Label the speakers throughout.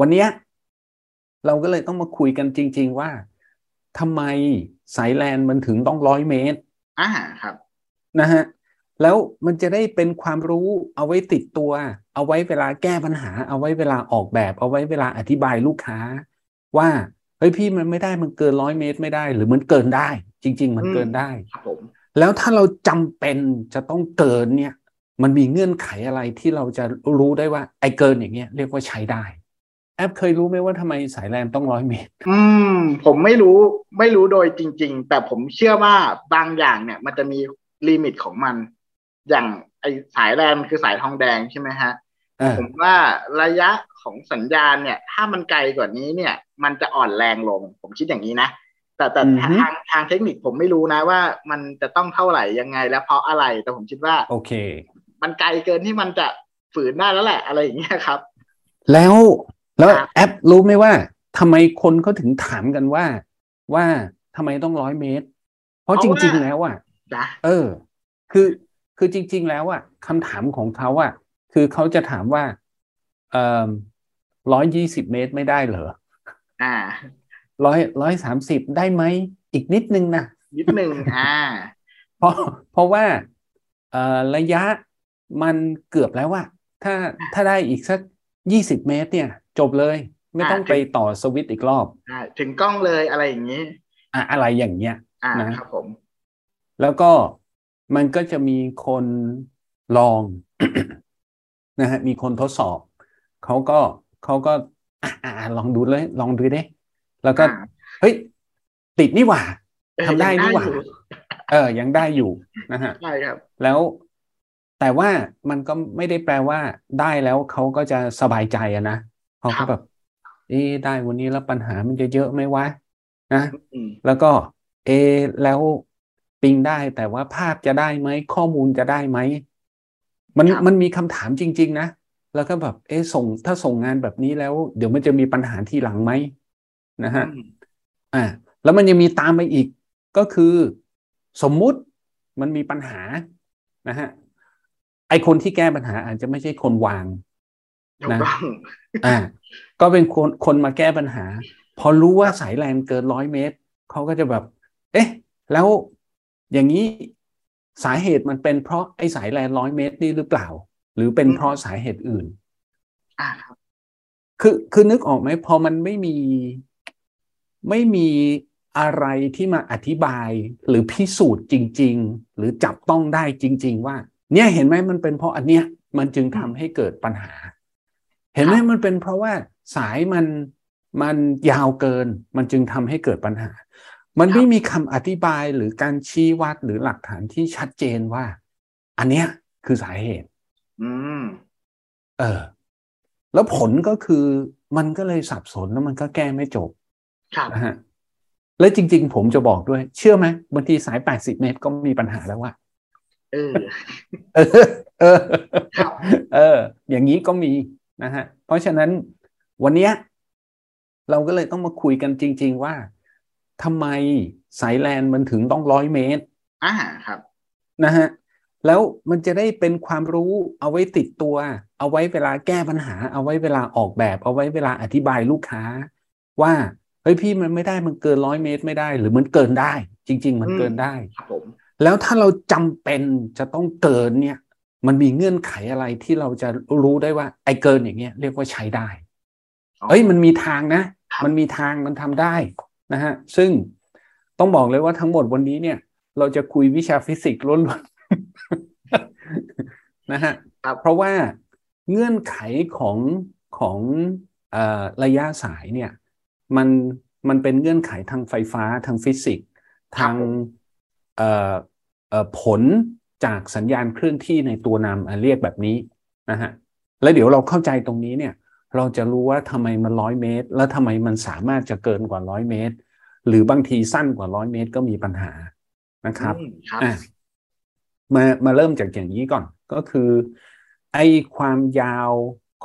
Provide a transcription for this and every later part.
Speaker 1: วันเนี้ยเราก็เลยต้องมาคุยกันจริง ๆ ว่าทำไมสายแลนมันถึงต้องร้อยเมตร
Speaker 2: อ่าครับ
Speaker 1: นะฮะแล้วมันจะได้เป็นความรู้เอาไว้ติดตัว เอาไว้เวลาแก้ปัญหา เอาไว้เวลาออกแบบ เอาไว้เวลาอธิบายลูกค้า ว่าเฮ้ยพี่มันไม่ได้มันเกินร้อยเมตรไม่ได้ หรือมันเกินได้ จริง ๆ มันเกินได้
Speaker 2: ครับผม
Speaker 1: แล้วถ้าเราจำเป็นจะต้องเกินเนี่ย มันมีเงื่อนไขอะไรที่เราจะรู้ได้ว่าไอ้เกินอย่างเงี้ยเรียกว่าใช้ได้ แอปเคยรู้ไหมว่าทำไมสายแลนต้องร้อยเมตร
Speaker 2: อืม ผมไม่รู้ไม่รู้โดยจริง ๆ แต่ผมเชื่อว่าบางอย่างเนี่ย มันจะมีลิมิตของมัน อย่างไอสายแลนคือสายทองแดงใช่ไหมฮะ
Speaker 1: อ่า
Speaker 2: ผมว่าระยะของสัญญาณเนี่ย ถ้ามันไกลกว่านี้เนี่ย มันจะอ่อนแรงลง ผมคิดอย่างนี้นะ แต่แต่
Speaker 1: อือฮึ
Speaker 2: ทางทางเทคนิคผมไม่รู้นะว่ามันจะต้องเท่าไหร่ยังไง และเพราะอะไร แต่ผมคิดว่า
Speaker 1: โอเค
Speaker 2: มันไกลเกินที่มันจะฝืนได้แล้วแหละ อะไรอย่างเงี้ยครับ
Speaker 1: แล้ว แล้ว
Speaker 2: ครับ
Speaker 1: แอปรู้ไหมว่าทำไมคนเขาถึงถามกันว่า ว่าทำไมต้องร้อยเมตร เพราะจริง ๆ แล้วอะ
Speaker 2: จ้ะ
Speaker 1: เออ คือคือจริง ๆ แล้วอะคำถามของเขาอะคือเขาจะถามว่าเอ่อร้อยยี่สิบเมตรไม่ได้เหรอ
Speaker 2: อ่า
Speaker 1: ร้อยร้อยสามสิบได้ไหมอีกนิดนึงนะ
Speaker 2: นิดนึงอ่า
Speaker 1: เพราะเพราะว่าเอ่อระยะมันเกือบแล้วว่าถ้าถ้าได้อีกสัก ยี่สิบเมตรเนี่ย จบเลย ไม่
Speaker 2: อ่า
Speaker 1: ต้องไปต่อสวิตช์อีกรอบ
Speaker 2: อ่าถึงกล้องเลยอะไรอย่างนี้
Speaker 1: อะอะไรอย่างเงี้ย
Speaker 2: อ่า
Speaker 1: นะ
Speaker 2: ครับผม
Speaker 1: แล้วก็มันก็จะมีคนลองนะฮะมีคนทดสอบเขาก็เขาก็อะอะอะลองดูเลย ลองดูดิแล้วก็
Speaker 2: อ่า
Speaker 1: เฮ้ยติดนี่หว่า
Speaker 2: เออ
Speaker 1: ทำได้
Speaker 2: ยัง
Speaker 1: นี่หว่า
Speaker 2: อยู่
Speaker 1: เออ ยังได้อยู่นะฮะ
Speaker 2: ใช่ครับ
Speaker 1: แล้ว แต่ว่ามันก็ไม่ได้แปลว่าได้แล้วเขาก็จะสบายใจอะนะเขา
Speaker 2: ครั
Speaker 1: ก็
Speaker 2: บ
Speaker 1: แบบเอ๊ะได้วันนี้แล้วปัญหามันจะเยอะไหมวะนะ
Speaker 2: อืม
Speaker 1: แล้วก็ เอะแล้วปิงได้แต่ว่าภาพจะได้ไหมข้อมูลจะได้ไหมมัน
Speaker 2: ครับ
Speaker 1: มันมีคำถามจริง ๆ นะแล้วก็แบบเอะส่งถ้าส่งงานแบบนี้แล้ว เดี๋ยวมันจะมีปัญหาทีหลังไหมนะฮะ
Speaker 2: อืม
Speaker 1: อ่าแล้วมันยังมีตามไปอีกก็คือ สมมุติมันมีปัญหานะฮะ ไอคนที่แก้ปัญหาอาจจะไม่ใช่คนวาง
Speaker 2: ถูก
Speaker 1: นะ
Speaker 2: ต้อง
Speaker 1: อ่า ก็เป็นคนคนมาแก้ปัญหา พอรู้ว่าสายแลนเกินร้อยเมตรเขาก็จะแบบ เอ๊ะ แล้วอย่างนี้สาเหตุมันเป็นเพราะไอ้สายแลนร้อยเมตรนี่หรือเปล่า หรือเป็นเพราะสาเหตุอื่น
Speaker 2: อ่าครับ
Speaker 1: คือคือนึกออกไหมพอมันไม่มีไม่มีอะไรที่มาอธิบายหรือพิสูจน์จริง ๆ หรือจับต้องได้จริง ๆ ว่า เนี่ยเห็นไหมมันเป็นเพราะอันเนี้ยมันจึงทำให้เกิดปัญหา เห็นไหมมันเป็นเพราะว่าสายมันมันยาวเกิน มันจึงทำให้เกิดปัญหา มันไม่มีคำอธิบายหรือการชี้วัดหรือหลักฐานที่ชัดเจนว่า อันเนี้ยคือสาเหตุ
Speaker 2: อืม
Speaker 1: เออ แล้วผลก็คือมันก็เลยสับสนแล้วมันก็แก้ไม่จบ
Speaker 2: ครับ
Speaker 1: นะฮะ และจริง ๆ ผมจะบอกด้วย เชื่อไหมบางทีสาย 80 เมตรก็มีปัญหาแล้วว่า
Speaker 2: เออ
Speaker 1: เออเออ
Speaker 2: ครับ
Speaker 1: เออ อย่างนี้ก็มีนะฮะ เพราะฉะนั้นวันเนี้ยเราก็เลยต้องมาคุยกันจริง ๆ ว่าทำไมสายแลนมันถึงต้องร้อยเมตร
Speaker 2: อ่าครับ
Speaker 1: นะฮะ แล้วมันจะได้เป็นความรู้เอาไว้ติดตัว เอาไว้เวลาแก้ปัญหา เอาไว้เวลาออกแบบ เอาไว้เวลาอธิบายลูกค้า ว่าเฮ้ยพี่มันไม่ได้มันเกินร้อยเมตรไม่ได้ หรือมันเกินได้ จริง ๆ มันเกินได้
Speaker 2: ครับผม
Speaker 1: แล้วถ้าเราจำเป็นจะต้องเกินเนี่ย มันมีเงื่อนไขอะไรที่เราจะรู้ได้ว่า ไอ้เกินอย่างเงี้ยเรียกว่าใช้ได้เอ้ยมันมีทางนะ
Speaker 2: ครับ
Speaker 1: มันมีทางมันทำได้นะฮะซึ่งต้องบอกเลยว่าทั้งหมดวันนี้เนี่ย เราจะคุยวิชาฟิสิกส์ล้วนๆนะฮะ
Speaker 2: ครับ
Speaker 1: เพราะว่าเงื่อนไขของของเอ่อระยะสายเนี่ย มันมันเป็นเงื่อนไขทางไฟฟ้าทางฟิสิกส์ทางเอ่อเอ่อ ผลจากสัญญาณเคลื่อนที่ในตัวนามอะเรียกแบบนี้นะฮะแล้วเดี๋ยวเราเข้าใจตรงนี้เนี่ยเราจะรู้ว่าทำไมมันร้อยเมตร แล้วทำไมมันสามารถจะเกินกว่าร้อยเมตร หรือบางทีสั้นกว่าร้อยเมตรก็มีปัญหานะครับ
Speaker 2: อืมครับ
Speaker 1: อะมามาเริ่มจากอย่างนี้ก่อนก็คือไอความยาว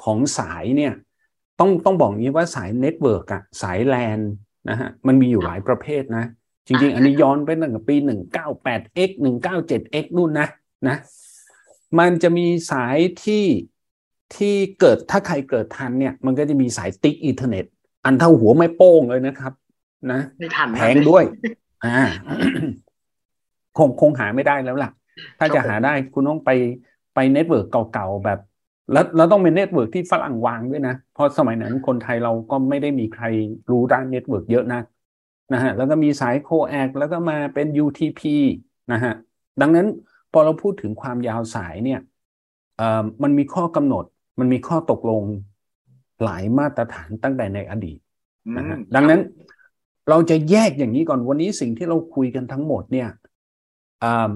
Speaker 1: ของสายเนี่ยต้องต้องบอกงี้ว่าสาย network อะสายแลนนะฮะมันมีอยู่หลายประเภทนะ จริงๆ อันนี้ย้อนไปตั้งแต่ปี 198x 197x นู่นนะนะ มันจะมีสายที่ที่เกิดถ้าใครเกิดทันเนี่ย มันก็จะมีสาย thick Ethernet อันเท่าหัวแม่โป้งเลยนะครับ นะ
Speaker 2: ไม่ทัน
Speaker 1: แพงด้วย อ่าคงคงหาไม่ได้แล้วล่ะ ถ้าจะหาได้คุณต้องไปไป network เก่าๆแบบแล้วแล้วต้องเป็น network ที่ฝรั่งวางด้วยนะ เพราะสมัยนั้นคนไทยเราก็ไม่ได้มีใครรู้ด้าน network เยอะนัก นะฮะแล้วก็มีสาย coax แล้วก็มาเป็น UTP นะฮะดังนั้นพอเราพูดถึงความยาวสายเนี่ยเอ่อมันมีข้อกำหนด มันมีข้อตกลงหลายมาตรฐานตั้งแต่ในอดีต
Speaker 2: อืม
Speaker 1: นะฮะดังนั้นเราจะแยกอย่างนี้ก่อนวันนี้สิ่งที่เราคุยกันทั้งหมดเนี่ยอ่า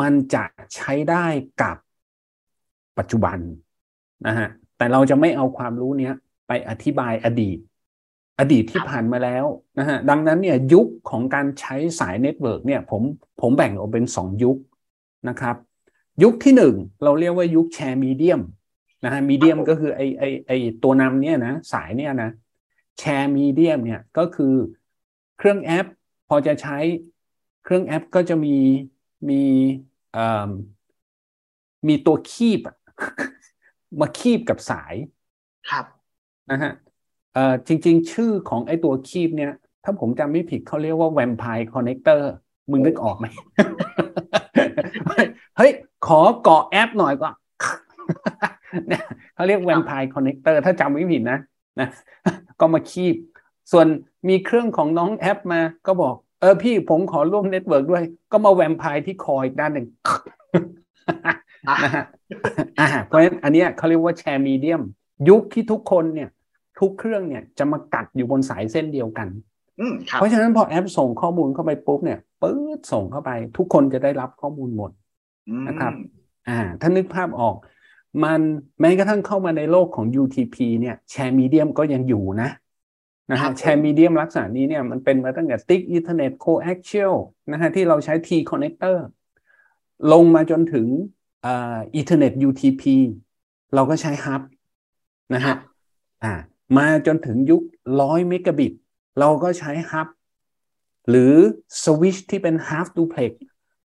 Speaker 1: มันจะใช้ได้กับปัจจุบันนะฮะแต่เราจะไม่เอาความรู้เนี้ยไปอธิบายอดีต อดีตที่ผ่านมาแล้วนะฮะดังนั้นเนี่ยยุคของการใช้สาย network เนี่ยผมผมแบ่งออกเป็นสองยุคนะครับยุคที่หนึ่งเราเรียกว่ายุค share medium นะฮะ medium ก็คือไอไอไอตัวนำเนี่ยนะสายเนี่ยนะ share medium เนี่ยก็คือเครื่องแอป พอจะใช้เครื่องแอปก็จะมีมีเอ่อมีตัวคีบอะมาคีบกับสาย
Speaker 2: ครับ
Speaker 1: นะฮะ เอ่อจริง ๆ ชื่อของไอ้ตัวคีบเนี่ย ถ้าผมจำไม่ผิดเขาเรียกว่า Vampire Connector มึงนึกออกไหมเฮ้ย ขอเกาะแอปหน่อยก็เนี่ยเขาเรียก Vampire Connector ถ้าจำไม่ผิดนะนะก็มาคีบ ส่วนมีเครื่องของน้องแอปมา ก็บอก เออพี่ผมขอร่วม network ด้วย ก็มาแวมไพร์ที่คออีกด้านหนึ่งนะฮะเพราะฉะนั้นอันเนี้ยเขาเรียกว่า share medium ยุคที่ทุกคนเนี่ย ทุกเครื่องเนี่ยจะมากัดอยู่บนสายเส้นเดียวกัน
Speaker 2: อืมครับ
Speaker 1: เพราะฉะนั้นพอแอปส่งข้อมูลเข้าไปปุ๊บเนี่ยปื๊ดส่งเข้าไป ทุกคนจะได้รับข้อมูลหมด
Speaker 2: อืม
Speaker 1: นะครับ อ่า ถ้านึกภาพออก มันแม้กระทั่งเข้ามาในโลกของ UTP เนี่ยแชร์มีเดียมก็ยังอยู่นะนะฮะแชร์มีเดียมลักษณะนี้เนี่ยมันเป็นมาตั้งแต่ Stick Ethernet Coaxial นะฮะที่เราใช้ T connector ลงมาจนถึงอ่า Ethernet UTP เราก็ใช้ Hub นะฮะอ่า มาจนถึงยุค100เมกะบิต เราก็ใช้ Hub หรือ Switch ที่เป็น Half Duplex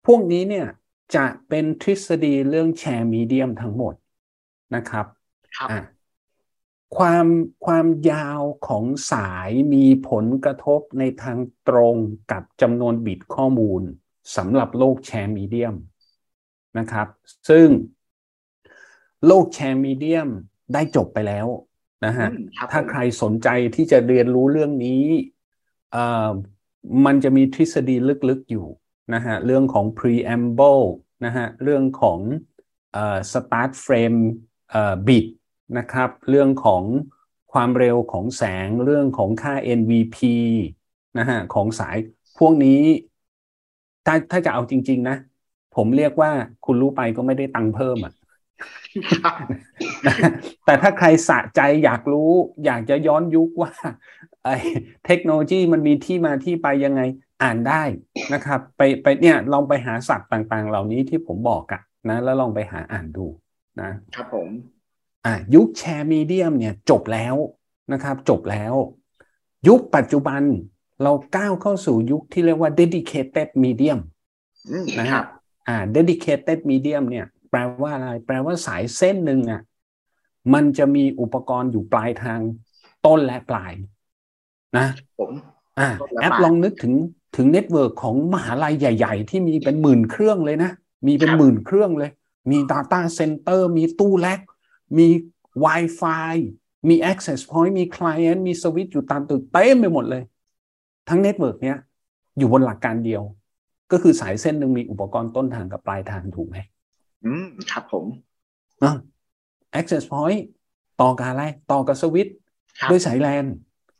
Speaker 1: พวกนี้เนี่ยจะเป็นทฤษฎีเรื่องแชร์มีเดียมทั้งหมดนะครับ
Speaker 2: ครับ
Speaker 1: อะความความยาวของสายมีผลกระทบในทางตรงกับจำนวนบิตข้อมูลสำหรับโลกแชร์มีเดียมนะครับ ซึ่งโลกแชร์มีเดียมได้จบไปแล้ว นะฮะ
Speaker 2: อืมครับ
Speaker 1: ถ้า
Speaker 2: ผม
Speaker 1: ใครสนใจที่จะเรียนรู้เรื่องนี้เอ่อมันจะมีทฤษฎีลึกๆอยู่นะฮะเรื่องของ preamble นะฮะเรื่องของเอ่อ start frame เอ่อ bit นะครับเรื่องของความเร็วของแสงเรื่องของค่า NVP นะฮะของสายพวกนี้ ถ้าถ้าจะเอาจริง ๆ นะ ผมเรียกว่าคุณรู้ไปก็ไม่ได้ตังค์เพิ่มอะ
Speaker 2: ครับ
Speaker 1: แต่ถ้าใครสะใจอยากรู้ อยากจะย้อนยุคว่าไอ้เทคโนโลยีมันมีที่มาที่ไปยังไงอ่านได้นะครับ ไปไปเนี่ยลองไปหาศัพท์ต่างๆ เหล่านี้ที่ผมบอกอะนะแล้วลองไปหาอ่านดูนะครับ
Speaker 2: ผม
Speaker 1: อะยุคแชร์มีเดียมเนี่ยจบแล้วนะครับ จบแล้ว ยุคปัจจุบันเราก้าวเข้าสู่ยุคที่เรียกว่า dedicated medium
Speaker 2: อืม
Speaker 1: นะ
Speaker 2: ครั
Speaker 1: ฮะ
Speaker 2: บ
Speaker 1: อ่า dedicated medium เนี่ยแป ลว่าอะไร แปลว่าสายเส้นหนึ่งอะมันจะมีอุปกรณ์อยู่ปลายทางต้นและปลาย นะ
Speaker 2: ผม
Speaker 1: อ่า
Speaker 2: ต้นและ
Speaker 1: แอป
Speaker 2: ปลาย
Speaker 1: ลองนึกถึงถึง network ของมหาลัยใหญ่ ๆ ที่มีเป็นหมื่นเครื่องเลยนะ มีเป็น
Speaker 2: ครับ
Speaker 1: หมื่นเครื่องเลย มี Data Center มีตู้ rack มี Wi-Fi มี Access Point มี Client มีสวิตช์อยู่ตามตึกเต็มไปหมดเลย ทั้ง network เนี้ยอยู่บนหลักการเดียว ก็คือสายเส้นหนึ่งมีอุปกรณ์ต้นทางกับปลายทางถูกไหม
Speaker 2: อืมครับผม
Speaker 1: อะ access point ต่อกับอะไร ต่อกับสวิตช์
Speaker 2: ครับ
Speaker 1: ด้วยสายแลน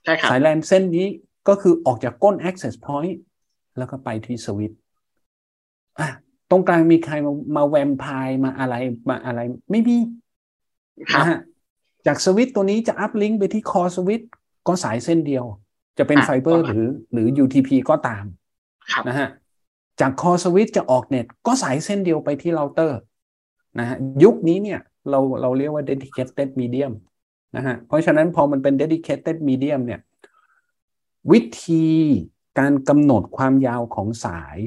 Speaker 2: ใช่ครับ
Speaker 1: สายแลนเส้นนี้ก็คือออกจากก้น access point แล้วก็ไปที่สวิตช์อะตรงกลางมีใครมามาแวมไพร์มาอะไรมาอะไรไม่มี
Speaker 2: ครับ
Speaker 1: นะฮะจากสวิตช์ตัวนี้จะอัพลิงก์ไปที่คอสวิตช์ก็สายเส้นเดียว จะเป็น
Speaker 2: อะ
Speaker 1: ไฟเบอร์
Speaker 2: ครับ
Speaker 1: หรือหรือ UTP ก็ตาม
Speaker 2: ครับ
Speaker 1: นะฮะจากคอสวิตจะออกเน็ตก็สายเส้นเดียวไปที่เราเตอร์ นะฮะยุคนี้เนี่ยเราเราเรียกว่า dedicated medium นะฮะเพราะฉะนั้นพอมันเป็น dedicated medium เนี่ยวิธีการกำหนดความยาวของสาย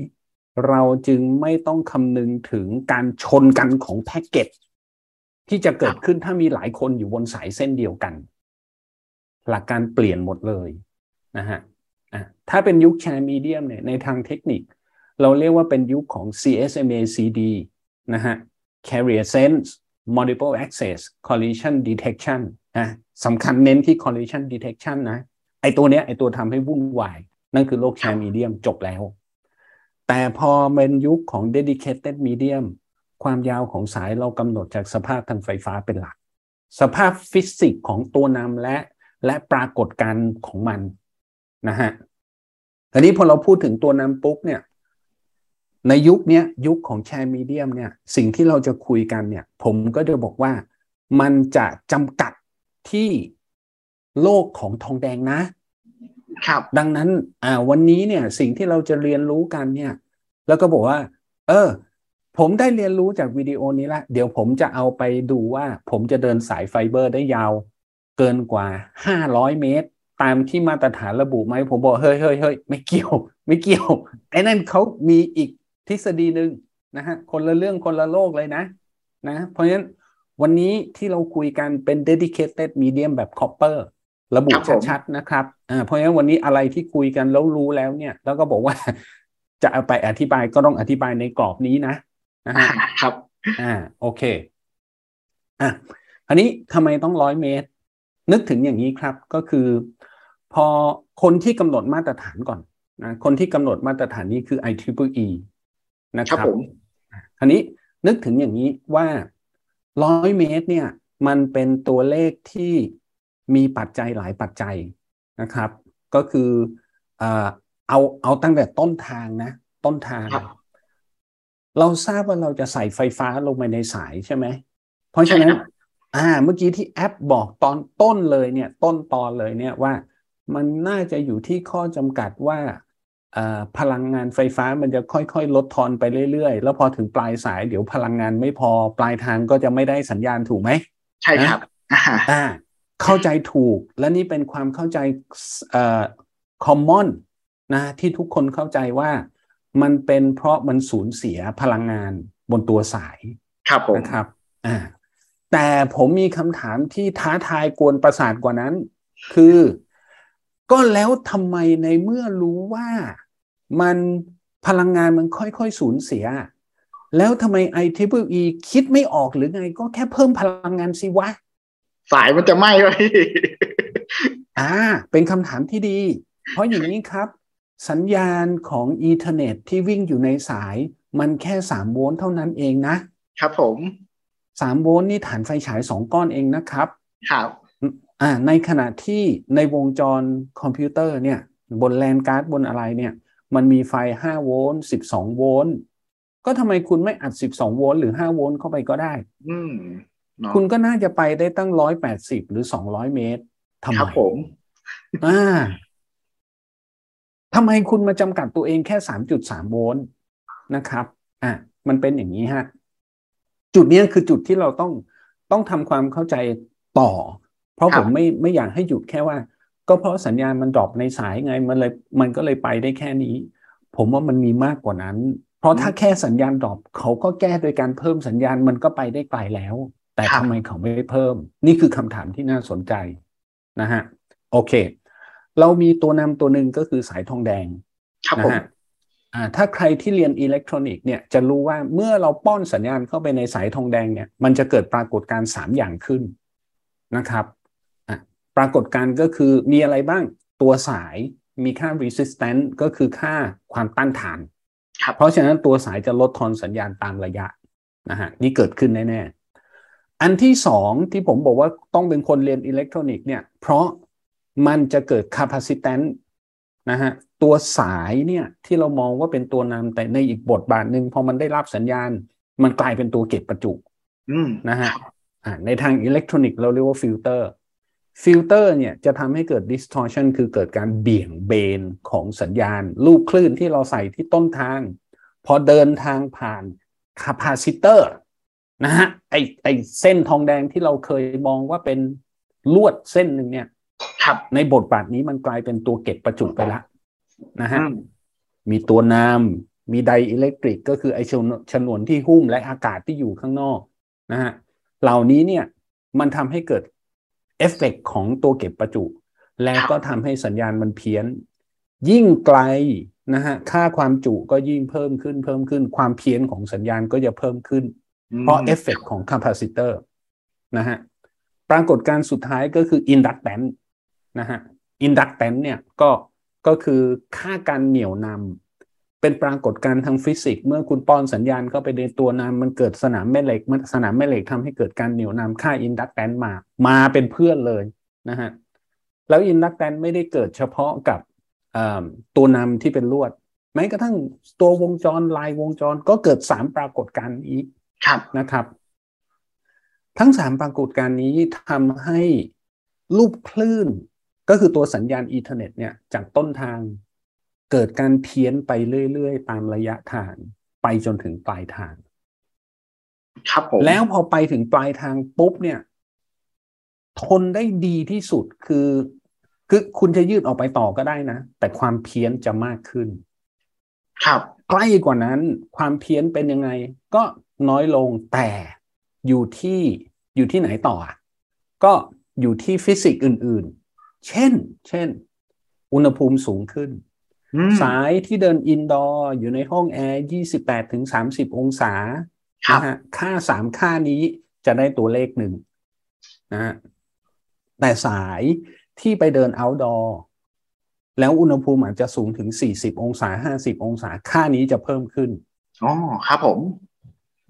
Speaker 1: เราจึงไม่ต้องคำนึงถึงการชนกันของแพ็กเกจที่จะเกิดขึ้นถ้ามีหลายคนอยู่บนสายเส้นเดียวกัน หลักการเปลี่ยนหมดเลยนะฮะถ้าเป็นยุคแชร์มีเดียมเนี่ยในทางเทคนิค เราเรียกว่าเป็นยุคของ CSMA CD นะฮะ Carrier Sense Multiple Access Collision Detection นะสำคัญเน้นที่ Collision Detection นะ ไอตัวเนี้ยไอตัวทำให้วุ่นวาย นั่นคือโลกแชร์มีเดียมจบแล้ว แต่พอเป็นยุคของ Dedicated Medium ความยาวของสายเรากำหนดจากสภาพทางไฟฟ้าเป็นหลัก สภาพฟิสิกส์ของตัวนำและและปรากฏการณ์ของมันนะฮะทีนี้พอเราพูดถึงตัวนำปุ๊บเนี่ย ในยุคนี้ยุคของแชร์มีเดียมเนี่ยสิ่งที่เราจะคุยกันเนี่ย ผมก็จะบอกว่ามันจะจำกัดที่โลกของทองแดงนะ
Speaker 2: ครับ
Speaker 1: ดังนั้นอ่าวันนี้เนี่ยสิ่งที่เราจะเรียนรู้กันเนี่ย แล้วก็บอกว่า เออ ผมได้เรียนรู้จากวิดีโอนี้ละเดี๋ยวผมจะเอาไปดูว่า ผมจะเดินสายไฟเบอร์ได้ยาว เกินกว่าห้าร้อยเมตร ตามที่มาตรฐานระบุไหมผมบอกเฮ้ยเฮ้ยเฮ้ยไม่เกี่ยว ไม่เกี่ยวไอ้นั่นเขามีอีก ทฤษฎีหนึ่งนะฮะคนละเรื่องคนละโลกเลยนะนะ เพราะฉะนั้นวันนี้ที่เราคุยกันเป็น dedicated medium แบบ copper ระบุ
Speaker 2: ครับผม
Speaker 1: ชัดๆนะครับอ่าเพราะฉะนั้นวันนี้อะไรที่คุยกันแล้วรู้แล้วเนี่ย แล้วก็บอกว่าจะเอาไปอธิบายก็ต้องอธิบายในกรอบนี้นะนะฮะ
Speaker 2: ครับ
Speaker 1: อ่า โอเค อะอันนี้ทำไมต้องร้อยเมตร นึกถึงอย่างนี้ครับ ก็คือ พอคนที่กำหนดมาตรฐานก่อนนะคนที่กำหนดมาตรฐานนี้คือ IEEE นะค
Speaker 2: ครั
Speaker 1: รั
Speaker 2: บบผม
Speaker 1: คราวนี้นึกถึงอย่างนี้ว่าร้อยเมตรเนี่ย มันเป็นตัวเลขที่มีปัจจัยหลายปัจจัยนะครับ ก็คือเอ่อเอาเอาตั้งแต่ต้นทางนะ ต้นทาง
Speaker 2: ครับ
Speaker 1: เราทราบว่าเราจะใส่ไฟฟ้าลงไปในสายใช่ไหม เพราะฉะนั้น
Speaker 2: ใช่ครับ
Speaker 1: อ่า เมื่อกี้ที่แอปบอกตอนต้นเลยเนี่ย ต้นตอนเลยเนี่ยว่า มันน่าจะอยู่ที่ข้อจำกัดว่าเอ่อ พลังงานไฟฟ้ามันจะค่อยๆ ลดทอนไปเรื่อยๆ แล้วพอถึงปลายสายเดี๋ยวพลังงานไม่พอปลายทางก็จะไม่ได้สัญญาณถูกไหม
Speaker 2: ใช่ครับอ่า
Speaker 1: อ่าเข้าใจถูกและนี่เป็นความเข้าใจเอ่อ common นะที่ทุกคนเข้าใจว่ามันเป็นเพราะมันสูญเสียพลังงานบนตัวสาย
Speaker 2: ครับผม
Speaker 1: นะครับอ่าแต่ผมมีคำถามที่ท้าทายกวนประสาทกว่านั้น คือ ก็แล้วทำไมในเมื่อรู้ว่ามันพลังงานมันค่อยๆสูญเสีย แล้วทำไม IEEE คิดไม่ออกหรือไง ก็แค่เพิ่มพลังงานสิวะ
Speaker 2: สายมันจะไหม้ไว้
Speaker 1: อ่า เป็นคำถามที่ดี เพราะอย่างนี้ครับ สัญญาณของ Ethernet ที่วิ่งอยู่ในสายมันแค่สามโวลต์เท่านั้นเองนะ ครับ
Speaker 2: ผม
Speaker 1: สามโวลต์นี่ถ่านไฟฉายสองก้อนเองนะครับ
Speaker 2: ครับ
Speaker 1: อ่าในขณะที่ในวงจรคอมพิวเตอร์เนี่ย บน LAN card บนอะไรเนี่ย มันมีไฟห้าโวลต์สิบสองโวลต์ ก็ทำไมคุณไม่อัดสิบสองโวลต์หรือห้าโวลต์เข้าไปก็ได้
Speaker 2: อืมเนาะ
Speaker 1: คุณก็น่าจะไปได้ตั้งร้อยแปดสิบหรือสองร้อยเมตรทำ
Speaker 2: ค
Speaker 1: ไม
Speaker 2: รับผม
Speaker 1: อ่าทำไมคุณมาจำกัดตัวเองแค่สามจุดสามโวลต์นะครับ อะ มันเป็นอย่างนี้ฮะ จุดเนี้ยคือจุดที่เราต้องต้องทำความเข้าใจต่อ เพราะ
Speaker 2: ครั
Speaker 1: ผ
Speaker 2: บ
Speaker 1: มไม่ไม่อยากให้หยุดแค่ว่า ก็เพราะสัญญาณมัน drop ในสายไงมันเลยมันก็เลยไปได้แค่นี้ ผมว่ามันมีมากกว่านั้น เพราะถ้าแค่สัญญาณ drop เขาก็แก้โดยการเพิ่มสัญญาณมันก็ไปได้ไกลแล้ว แต่ทำไมเขาไม่ได้เพิ่ม นี่คือคำถามที่น่าสนใจนะฮะโอเค เรามีตัวนำตัวหนึ่งก็คือสายทองแดง
Speaker 2: ครับ
Speaker 1: นะ
Speaker 2: ผม
Speaker 1: ฮะอ่าถ้าใครที่เรียนอิเล็กทรอนิกส์เนี่ยจะรู้ว่าเมื่อเราป้อนสัญญาณเข้าไปในสายทองแดงเนี่ย มันจะเกิดปรากฏการณ์สามอย่างขึ้นนะครับอะ ปรากฏการณ์ก็คือมีอะไรบ้างตัวสายมีค่า resistance ก็คือค่าความต้านทาน
Speaker 2: ครับ
Speaker 1: เพราะฉะนั้นตัวสายจะลดทอนสัญญาณตามระยะนะฮะนี่เกิดขึ้นแน่ๆ อันที่สองที่ผมบอกว่าต้องเป็นคนเรียนอิเล็กทรอนิกส์เนี่ย เพราะมันจะเกิด capacitance นะฮะตัวสายเนี่ยที่เรามองว่าเป็นตัวนำแต่ในอีกบทบาทหนึ่งพอมันได้รับสัญญาณ มันกลายเป็นตัวเก็บประจุ
Speaker 2: อืม
Speaker 1: นะฮะอ่าในทางอิเล็กทรอนิกส์เราเรียกว่า filter filter เนี่ยจะทำให้เกิด distortion คือเกิดการเบี่ยงเบนของสัญญาณลูกคลื่นที่เราใส่ที่ต้นทาง พอเดินทางผ่าน capacitor นะฮะไอไอเส้นทองแดงที่เราเคยมองว่าเป็นลวดเส้นหนึ่งเนี่ย
Speaker 2: ครับ
Speaker 1: ในบทบาทนี้มันกลายเป็นตัวเก็บประจุไปละนะฮะ
Speaker 2: อืม
Speaker 1: มีตัวนำมี dielectric ก็คือไอฉนฉนวนที่หุ้มและอากาศที่อยู่ข้างนอกนะฮะเหล่านี้เนี่ยมันทำให้เกิด เอฟเฟกของตัวเก็บประจุ แล้วก็ทำให้สัญญาณมันเพี้ยน ยิ่งไกลนะฮะค่าความจุก็ยิ่งเพิ่มขึ้นเพิ่มขึ้น ความเพี้ยนของสัญญาณก็จะเพิ่มขึ้น เพราะเอฟเฟกของ capacitor นะฮะปรากฏการณ์สุดท้ายก็คือ inductanceนะฮะ inductance เนี่ยก็ก็คือค่าการเหนี่ยวนำ เป็นปรากฏการณ์ทางฟิสิกส์เมื่อคุณป้อนสัญญาณเข้าไปในตัวนำมันเกิดสนามแม่เหล็กมันสนามแม่เหล็กทำให้เกิดการเหนี่ยวนำค่า inductance มา มาเป็นเพื่อนเลยนะฮะแล้ว inductance ไม่ได้เกิดเฉพาะกับตัวนำที่เป็นลวดแม้กระทั่งตัววงจรลายวงจรก็เกิดสามปรากฏการณ์นี้นะครับ ทั้งสามปรากฏการณ์นี้ทำให้รูปคลื่นก็คือตัวสัญญาณอินเทอร์เน็ตเนี่ยจากต้นทาง เกิดการเพี้ยนไปเรื่อยๆ ตามระยะทางไปจนถึงปลายทาง
Speaker 2: ครับผม
Speaker 1: แล้วพอไปถึงปลายทางปุ๊บเนี่ย ทนได้ดีที่สุดคือ คือคุณจะยืดออกไปต่อก็ได้นะ แต่ความเพี้ยนจะมากขึ้น
Speaker 2: ครับ
Speaker 1: ใกล้กว่านั้นความเพี้ยนเป็นยังไง ก็น้อยลงแต่อยู่ที่อยู่ที่ไหนต่อ ก็อยู่ที่ฟิสิกส์อื่นเช่น เช่น อุณหภูมิสูงขึ้น สายที่เดิน indoor อยู่ในห้องแอร์28ถึง30องศานะฮะค่าสามค่านี้จะได้ตัวเลขหนึ่งนะฮะแต่สายที่ไปเดิน outdoorแล้วอุณหภูมิอาจจะสูงถึง40องศา50องศาค่านี้จะเพิ่มขึ้น
Speaker 2: อ๋อครับผม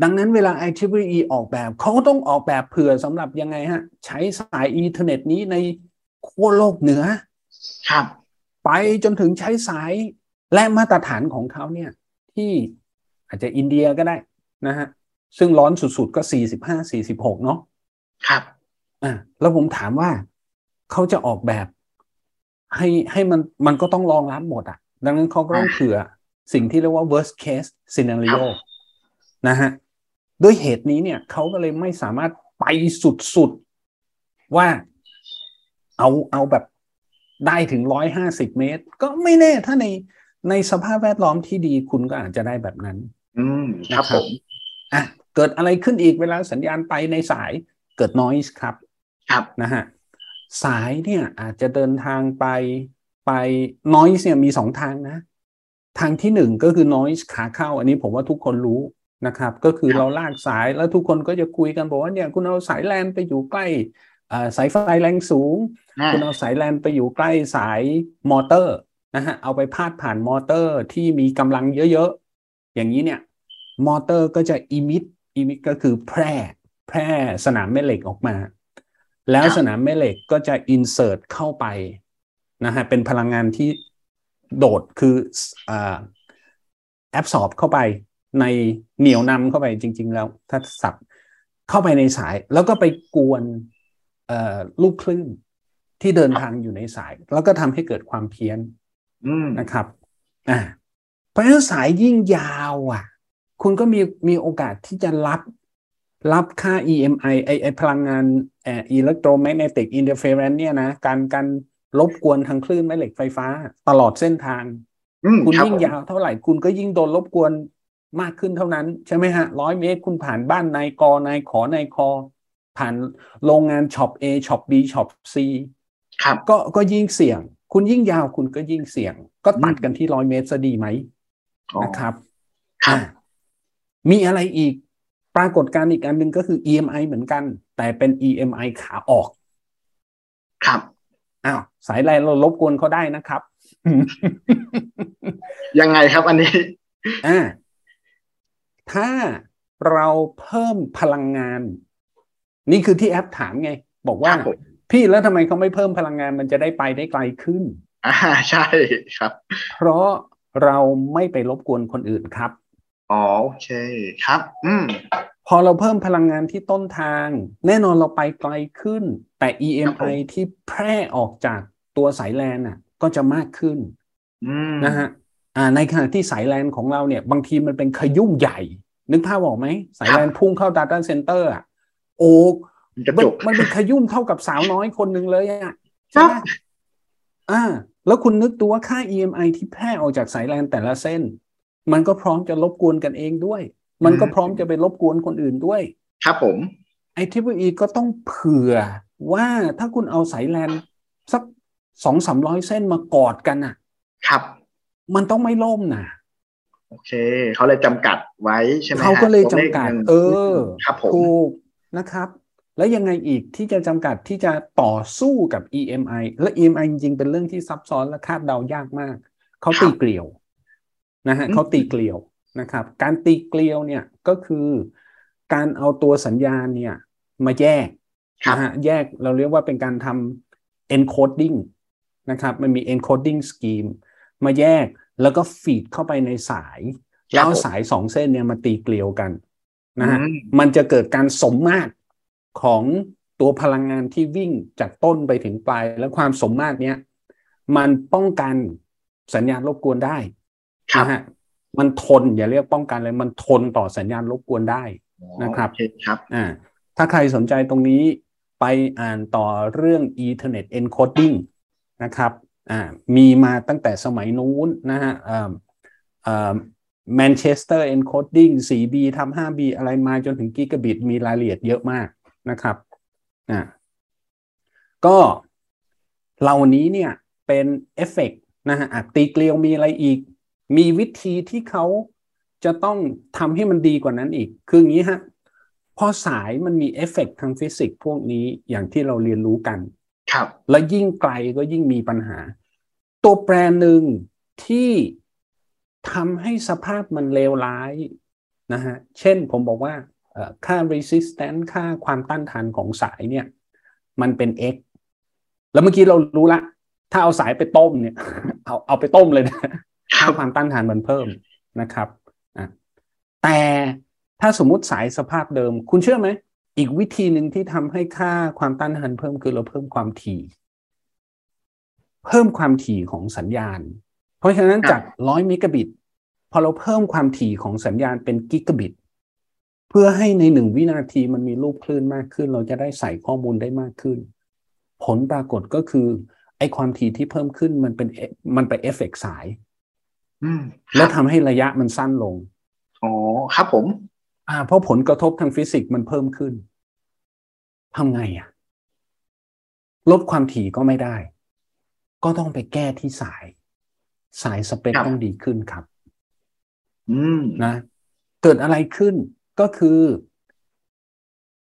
Speaker 1: ดังนั้นเวลา IEEE ออกแบบเขาต้องออกแบบเผื่อสำหรับยังไงฮะ ใช้สายอินเทอร์เน็ตนี้ในขั้วโลกเหนือ
Speaker 2: ครับ
Speaker 1: ไปจนถึงใช้สายและมาตรฐานของเขาเนี่ย ที่อาจจะอินเดียก็ได้นะฮะซึ่งร้อนสุดๆก็สี่สิบห้าสี่สิบหกเนาะ
Speaker 2: ครับ
Speaker 1: อ่าแล้วผมถามว่าเขาจะออกแบบ ให้ให้มันมันก็ต้องรองรับหมดอะ ดังนั้นเขาก็ต้องเผื่อสิ่งที่เรียกว่า worst case scenario นะฮะด้วยเหตุนี้เนี่ยเขาก็เลยไม่สามารถไปสุดๆว่าเอาเอาแบบ ได้ถึงร้อยห้าสิบเมตร ก็ไม่แน่ถ้าในในสภาพแวดล้อมที่ดีคุณก็อาจจะได้แบบนั้น
Speaker 2: อืมครับผม
Speaker 1: อะเกิดอะไรขึ้นอีกเวลาสัญญาณไปในสายเกิด noise ครับ
Speaker 2: ครับ
Speaker 1: นะฮะสายเนี่ยอาจจะเดินทางไปไป noise เนี่ยมีสองทางนะ ทางที่หนึ่งก็คือ noise ขาเข้า อันนี้ผมว่าทุกคนรู้นะครับ ก็คือเราลากสายแล้วทุกคนก็จะคุยกันบอกว่าเนี่ยคุณเอาสายแลนไปอยู่ใกล้ สายไฟแรงสูง คุณเอาสายแลนไปอยู่ใกล้สายมอเตอร์นะฮะเอาไปพาดผ่านมอเตอร์ที่มีกำลังเยอะๆ อย่างนี้เนี่ยมอเตอร์ก็จะ emit emit ก็คือแพร่แพร่สนามแม่เหล็กออกมา แล้วสนามแม่เหล็กก็จะ insert เข้าไปนะฮะเป็นพลังงานที่โดดคือ absorb เข้าไปในเหนี่ยวนำเข้าไปจริง ๆ แล้ว ถ้าสับเข้าไปในสาย แล้วก็ไปกวน ลูกคลื่นที่เดินทางอยู่ในสาย แล้วก็ทำให้เกิดความเพี้ยนนะครับอ่าเพราะฉะนั้นสายยิ่งยาวอะ คุณก็มีมีโอกาสที่จะรับรับค่า EMI ไอไอพลังงานเอ่อ electromagnetic interference เนี่ยนะ การการรบกวนทางคลื่นแม่เหล็กไฟฟ้า ตลอดเส้นทาง คุณยิ่งยาวเท่าไหร่คุณก็ยิ่งโดนรบกวนมากขึ้นเท่านั้น ใช่ไหมฮะร้อยเมตรคุณผ่านบ้านนายกนายขอนายคอ ผ่านโรงงานช็อป A ช็อป B ช็อป C
Speaker 2: ครับ
Speaker 1: ก็ก็ยิ่งเสี่ยง คุณยิ่งยาวคุณก็ยิ่งเสี่ยง ก็ตัดกันที่ร้อยเมตรจะดีไหมนะครับ
Speaker 2: ครับ
Speaker 1: มีอะไรอีกปรากฏการณ์อีกอันหนึ่งก็คือ EMI เหมือนกัน แต่เป็น EMI ขาออก
Speaker 2: ครับ
Speaker 1: อ้าวสายแลนเราลบกวนเขาได้นะครับ
Speaker 2: ยังไงครับอันนี้
Speaker 1: อ่าถ้าเราเพิ่มพลังงาน นี่คือที่แอปถามไง บอกว่า พี่แล้วทำไมเขาไม่เพิ่มพลังงานมันจะได้ไปได้ไกลขึ้น
Speaker 2: อ่าใช่ครับ
Speaker 1: เพราะเราไม่ไปรบกวนคนอื่นครับ
Speaker 2: อ๋อโอเคครับ อืม
Speaker 1: พอเราเพิ่มพลังงานที่ต้นทาง แน่นอนเราไปไกลขึ้น แต่ EMI ที่แพร่ออกจากตัวสายแลนอะ ก็จะมากขึ้นนะฮะอ่า ในขณะที่สายแลนของเราเนี่ย บางทีมันเป็นขยุ่มใหญ่ นึกภาพออกไหม สายแลนพุ่งเข้า Data Center อะ โอ้มันมันเป็นขยุ่มเท่ากับสาวน้อยคนหนึ่งเลยอะใช่ไหมอ่า แล้วคุณนึกตัวค่า EMI ที่แพร่ออกจากสายแลนแต่ละเส้น มันก็พร้อมจะรบกวนกันเองด้วย มันก็พร้อมจะไปรบกวนคนอื่นด้วย
Speaker 2: ครับผม
Speaker 1: IEEE ก็ต้องเผื่อว่าถ้าคุณเอาสายแลนสักสองสามร้อยเส้นมากอดกันอะ
Speaker 2: ครับ
Speaker 1: มันต้องไม่ล่มนะ
Speaker 2: โอเค เขาเลยจำกัดไว้ใช่ไหมฮะ
Speaker 1: เขาก็เลยจำ
Speaker 2: ตัวข
Speaker 1: กัด
Speaker 2: หนึ่ง
Speaker 1: เออ
Speaker 2: ครับผม
Speaker 1: ถูก นะครับ แล้วยังไงอีกที่จะจำกัดที่จะต่อสู้กับ EMI และ EMI จริงๆ เป็นเรื่องที่ซับซ้อนและคาดเดายากมาก เขาตีเกลียวนะฮะเขาตีเกลียวนะครับ การตีเกลียวเนี่ยก็คือการเอาตัวสัญญาณเนี่ยมาแยก
Speaker 2: ครับ
Speaker 1: นะฮะแยกเราเรียกว่าเป็นการทำ encoding นะครับ มันมี encoding scheme มาแยกแล้วก็ฟีดเข้าไปในสาย แล้วเอาสายสองเส้นเนี่ยมาตีเกลียวกัน นะฮะ
Speaker 2: อืม
Speaker 1: มันจะเกิดการสมมาตรของตัวพลังงานที่วิ่งจากต้นไปถึงปลาย และความสมมาตรเนี้ยมันป้องกันสัญญาณรบกวนได้
Speaker 2: ครับ
Speaker 1: นะฮะมันทนอย่าเรียกป้องกันเลย มันทนต่อสัญญาณรบกวนได้นะครับ
Speaker 2: โอเคครับ
Speaker 1: อ่าถ้าใครสนใจตรงนี้ไปอ่านต่อเรื่อง Ethernet encoding นะครับอ่ามีมาตั้งแต่สมัยนู้นนะฮะอ่า อ่า Manchester encoding 4B ทำ 5B อะไรมาจนถึงกิกะบิตมีรายละเอียดเยอะมากนะครับอ่าก็เหล่านี้เนี่ยเป็นเอฟเฟกต์นะฮะอะตีเกลียวมีอะไรอีก มีวิธีที่เขาจะต้องทำให้มันดีกว่านั้นอีก คืออย่างนี้ฮะพอสายมันมีเอฟเฟกต์ทางฟิสิกส์พวกนี้อย่างที่เราเรียนรู้กัน
Speaker 2: ครับ
Speaker 1: และยิ่งไกลก็ยิ่งมีปัญหา ตัวแปรหนึ่งที่ ทำให้สภาพมันเลวร้ายนะฮะ เช่นผมบอกว่าเอ่อค่า resistance ค่าความต้านทานของสายเนี่ย มันเป็น x แล้วเมื่อกี้เรารู้ละ ถ้าเอาสายไปต้มเนี่ย เอาเอาไปต้มเลยนะ
Speaker 2: ค
Speaker 1: ค่า
Speaker 2: รับ
Speaker 1: ความต้านทานมันเพิ่มนะครับอะแต่ถ้าสมมุติสายสภาพเดิม คุณเชื่อไหม อีกวิธีหนึ่งที่ทำให้ค่าความต้านทานเพิ่มคือเราเพิ่มความถี่ เพิ่มความถี่ของสัญญาณ เพราะฉะนั้น
Speaker 2: ครับ
Speaker 1: จากร้อยเมกะบิต พอเราเพิ่มความถี่ของสัญญาณเป็นกิกะบิต เพื่อให้ในหนึ่งวินาทีมันมีรูปคลื่นมากขึ้น เราจะได้ใส่ข้อมูลได้มากขึ้น ผลปรากฏก็คือ ไอ้ความถี่ที่เพิ่มขึ้นมันเป็นเอมันไปเอฟเฟกต์สาย
Speaker 2: อืมครับ
Speaker 1: แล้ว
Speaker 2: บ
Speaker 1: ทำให้ระยะมันสั้นลง
Speaker 2: อ๋อครับผม
Speaker 1: อ่า เพราะผลกระทบทางฟิสิกส์มันเพิ่มขึ้นทำไงอะ ลดความถี่ก็ไม่ได้ ก็ต้องไปแก้ที่สาย สายสเปค
Speaker 2: ครับ
Speaker 1: ต้องดีขึ้นครับ
Speaker 2: อืม
Speaker 1: นะ เกิดอะไรขึ้นก็คือ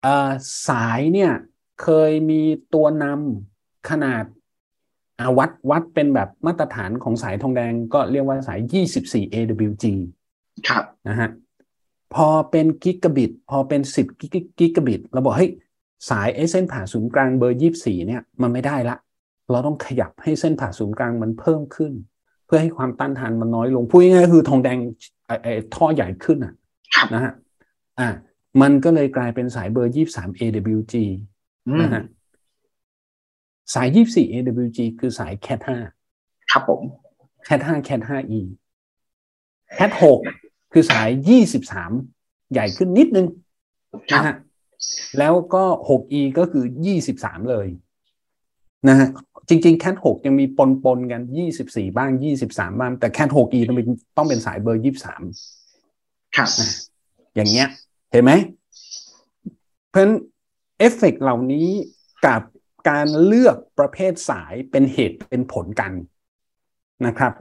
Speaker 1: อ่าสายเนี่ย เคยมีตัวนำขนาดอ่าวัดวัดเป็นแบบมาตรฐานของสายทองแดงก็เรียกว่าสาย 24 AWG
Speaker 2: ครับ
Speaker 1: นะฮะพอเป็นกิกะบิต พอเป็นสิบกิกะบิตเราบอกเฮ้ยสายไอ้เส้นผ่าศูนย์กลางเบอร์ยี่สี่เนี่ย มันไม่ได้ละ เราต้องขยับให้เส้นผ่าศูนย์กลางมันเพิ่มขึ้น เพื่อให้ความต้านทานมันน้อยลงพูดง่ายๆคือทองแดงไอ้ไอ้ท่อใหญ่ขึ้นอะ
Speaker 2: ครับ
Speaker 1: นะฮะอ่ามันก็เลยกลายเป็นสายเบอร์ยี่สาม AWG
Speaker 2: อืม
Speaker 1: นะฮะสายยี่สี่ AWG คือสาย Cat ห้า
Speaker 2: ครับผม
Speaker 1: Cat ห้า Cat ห้า E Cat หกคือสายยี่สิบสามใหญ่ขึ้นนิดนึง
Speaker 2: ครับ
Speaker 1: นะฮะแล้วก็ 6e ก็คือ 23 เลยนะฮะ จริงๆ cat 6ยังมีปนปนๆกัน24บ้าง23บ้าง แต่ cat 6e ต้องเป็นต้องเป็นสายเบอร์23
Speaker 2: ครับ
Speaker 1: อย่างเงี้ย เห็นไหม เพราะฉะนั้นเอฟเฟกต์เหล่านี้กับการเลือกประเภทสายเป็นเหตุเป็นผลกันนะครับ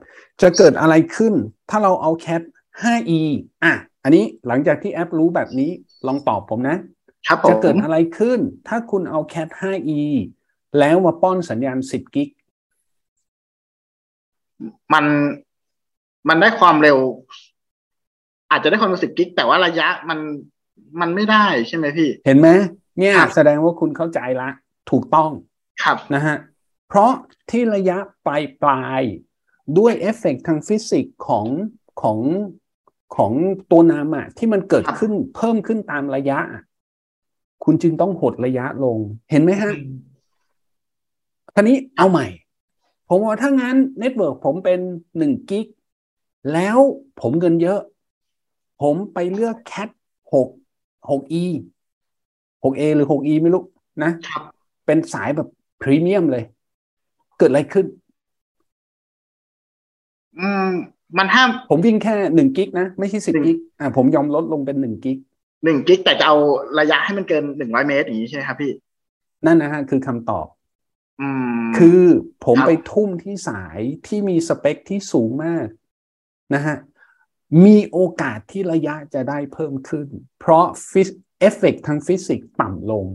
Speaker 1: จะเกิดอะไรขึ้น ถ้าเราเอา cat 5e อะ อันนี้หลังจากที่แอปรู้แบบนี้ลองตอบผมนะ
Speaker 2: ครับผม
Speaker 1: จะเกิดอะไรขึ้น ถ้าคุณเอา cat 5e แล้วมาป้อนสัญญาณ10กิก
Speaker 2: มันมันได้ความเร็ว อาจจะได้ความเร็วสิบกิก แต่ว่าระยะมันมันไม่ได้ใช่ไหมพี่
Speaker 1: เห็นไหมเนี่ย
Speaker 2: ครับ
Speaker 1: แสดงว่าคุณเข้าใจละ ถูกต้อง
Speaker 2: ครับ
Speaker 1: นะฮะเพราะที่ระยะปลายปลายๆด้วยเอฟเฟกต์ทางฟิสิกส์ของของของตัวนามอะที่มันเกิด
Speaker 2: ครับ
Speaker 1: ขึ้นเพิ่มขึ้นตามระยะอะคุณจึงต้องหดระยะลง เห็นไหมฮะ ทีนี้เอาใหม่ ผมว่าถ้างั้นเน็ตเวิร์กผมเป็นหนึ่ง gig แล้วผมเงินเยอะ ผมไปเลือกแคทหกหก e หก a หรือหก e ไม่รู้นะ
Speaker 2: ครับ
Speaker 1: เป็นสายแบบพรีเมียมเลย เกิดอะไรขึ้น
Speaker 2: อืมมันห้าม
Speaker 1: ผมวิ่งแค่หนึ่ง gig นะไม่ใช่สิบ
Speaker 2: หนึ่ง
Speaker 1: gig อ่าผมยอมลดลงเป็นหนึ่ง gig
Speaker 2: หนึ่ง gig แต่จะเอาระยะให้มันเกินหนึ่งร้อยเมตรอย่างนี้ใช่ไหมครับพี่
Speaker 1: นั่นนะฮะคือคำตอบ
Speaker 2: อืม
Speaker 1: คือผม
Speaker 2: ครับ
Speaker 1: ไปทุ่มที่สายที่มีสเปคที่สูงมากนะฮะมีโอกาสที่ระยะจะได้เพิ่มขึ้น เพราะฟิสเอฟเฟกต์ทางฟิสิกส์ต่ำลง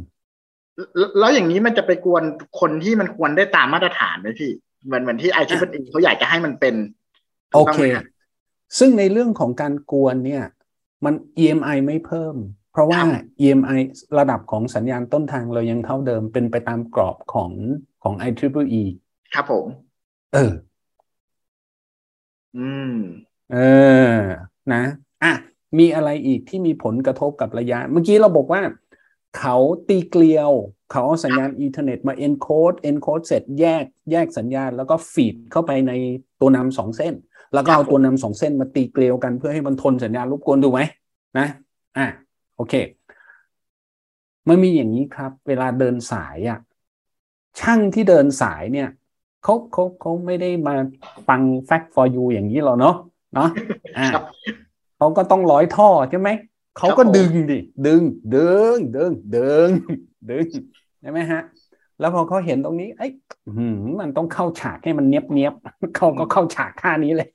Speaker 2: แล้วแล้วอย่างนี้มันจะไปกวนคนที่มันควรได้ตามมาตรฐานไหมพี่ เหมือนเหมือนที่ IEEE เองเขาอยากจะให้มันเป็น
Speaker 1: โอ
Speaker 2: ถูกต้ง
Speaker 1: เค
Speaker 2: ไหมรับ
Speaker 1: ซึ่งในเรื่องของการกวนเนี่ย มัน EMI ไม่เพิ่ม เพราะว่า
Speaker 2: ครับ
Speaker 1: EMI ระดับของสัญญาณต้นทางเรายังเท่าเดิมเป็นไปตามกรอบของ ของ IEEE
Speaker 2: ครับผม
Speaker 1: เออ
Speaker 2: อืม
Speaker 1: เออ นะ อะ มีอะไรอีกที่มีผลกระทบกับระยะ เมื่อกี้เราบอกว่า เขาตีเกลียว เขาเอาสัญญาณอีเทอร์เน็ตมา encode encode เสร็จแยกแยกสัญญาณ แล้วก็ฟีดเข้าไปในตัวนำสองเส้น แล้วก็เอาตัวนำสองเส้นมาตีเกลียวกันเพื่อให้มันทนสัญญาณรบกวนถูกไหมนะ อะ โอเค มันมีอย่างนี้ครับ เวลาเดินสายอะ ช่างที่เดินสายเนี่ยเขาเขาเขาไม่ได้มาฟัง fact for you อย่างนี้หรอกเนาะเนาะอ่า
Speaker 2: ครับ
Speaker 1: เขาก็ต้องร้อยท่อใช่ไหมเขาก็
Speaker 2: ครับผม
Speaker 1: ดึงดิดึง ดึง ดึง ดึง ดึงใช่ไหมฮะ แล้วพอเขาเห็นตรงนี้เอ้ยอื้อหือมันต้องเข้าฉากให้มันเนียบเนียบๆเขาก็เข้าฉากค่านี้เลย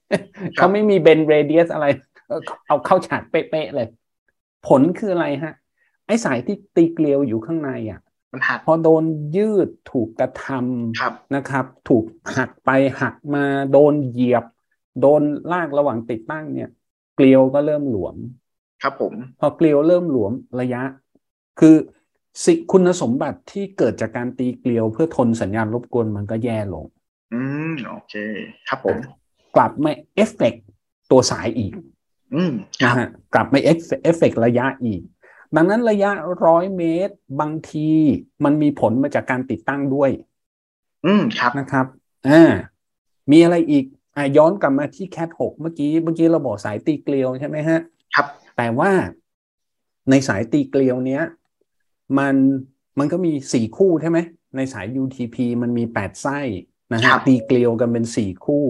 Speaker 1: เขาไม่มีเบนเรเดียสอะไรเออเอาเข้าฉากเป๊ะๆเลย ผลคืออะไรฮะ ไอ้สายที่ตีเกลียวอยู่ข้างในอะ
Speaker 2: มันหัก
Speaker 1: พอโดนยืดถูกกระทำ
Speaker 2: ครับ
Speaker 1: นะครับ ถูกหักไปหักมาโดนเหยียบ โดนลากระหว่างติดตั้งเนี่ย เกลียวก็เริ่มหลวม
Speaker 2: ครับผม
Speaker 1: พอเกลียวเริ่มหลวมระยะ คือสิคุณสมบัติที่เกิดจากการตีเกลียวเพื่อทนสัญญาณรบกวนมันก็แย่ลง
Speaker 2: อืมโอเค ครับผม
Speaker 1: กลับมาเอฟเฟกต์ตัวสายอีก
Speaker 2: อืมครั
Speaker 1: นะ
Speaker 2: บ
Speaker 1: ฮะกลับมาเอฟเอฟเฟกต์ระยะอีก ดังนั้นระยะร้อยเมตร บางทีมันมีผลมาจากการติดตั้งด้วย
Speaker 2: อืมครับ
Speaker 1: นะครับอ่ามีอะไรอีกอ่าย้อนกลับมาที่แคทหกเมื่อกี้เมื่อกี้เราบอกสายตีเกลียวใช่ไหมฮะ
Speaker 2: ครับ
Speaker 1: แต่ว่าในสายตีเกลียวเนี้ย มันมันก็มีสี่คู่ใช่ไหมในสาย UTP มันมีแปดไส้นะ
Speaker 2: ค
Speaker 1: ฮะ
Speaker 2: รับ
Speaker 1: ตีเกลียวกันเป็นสี่คู่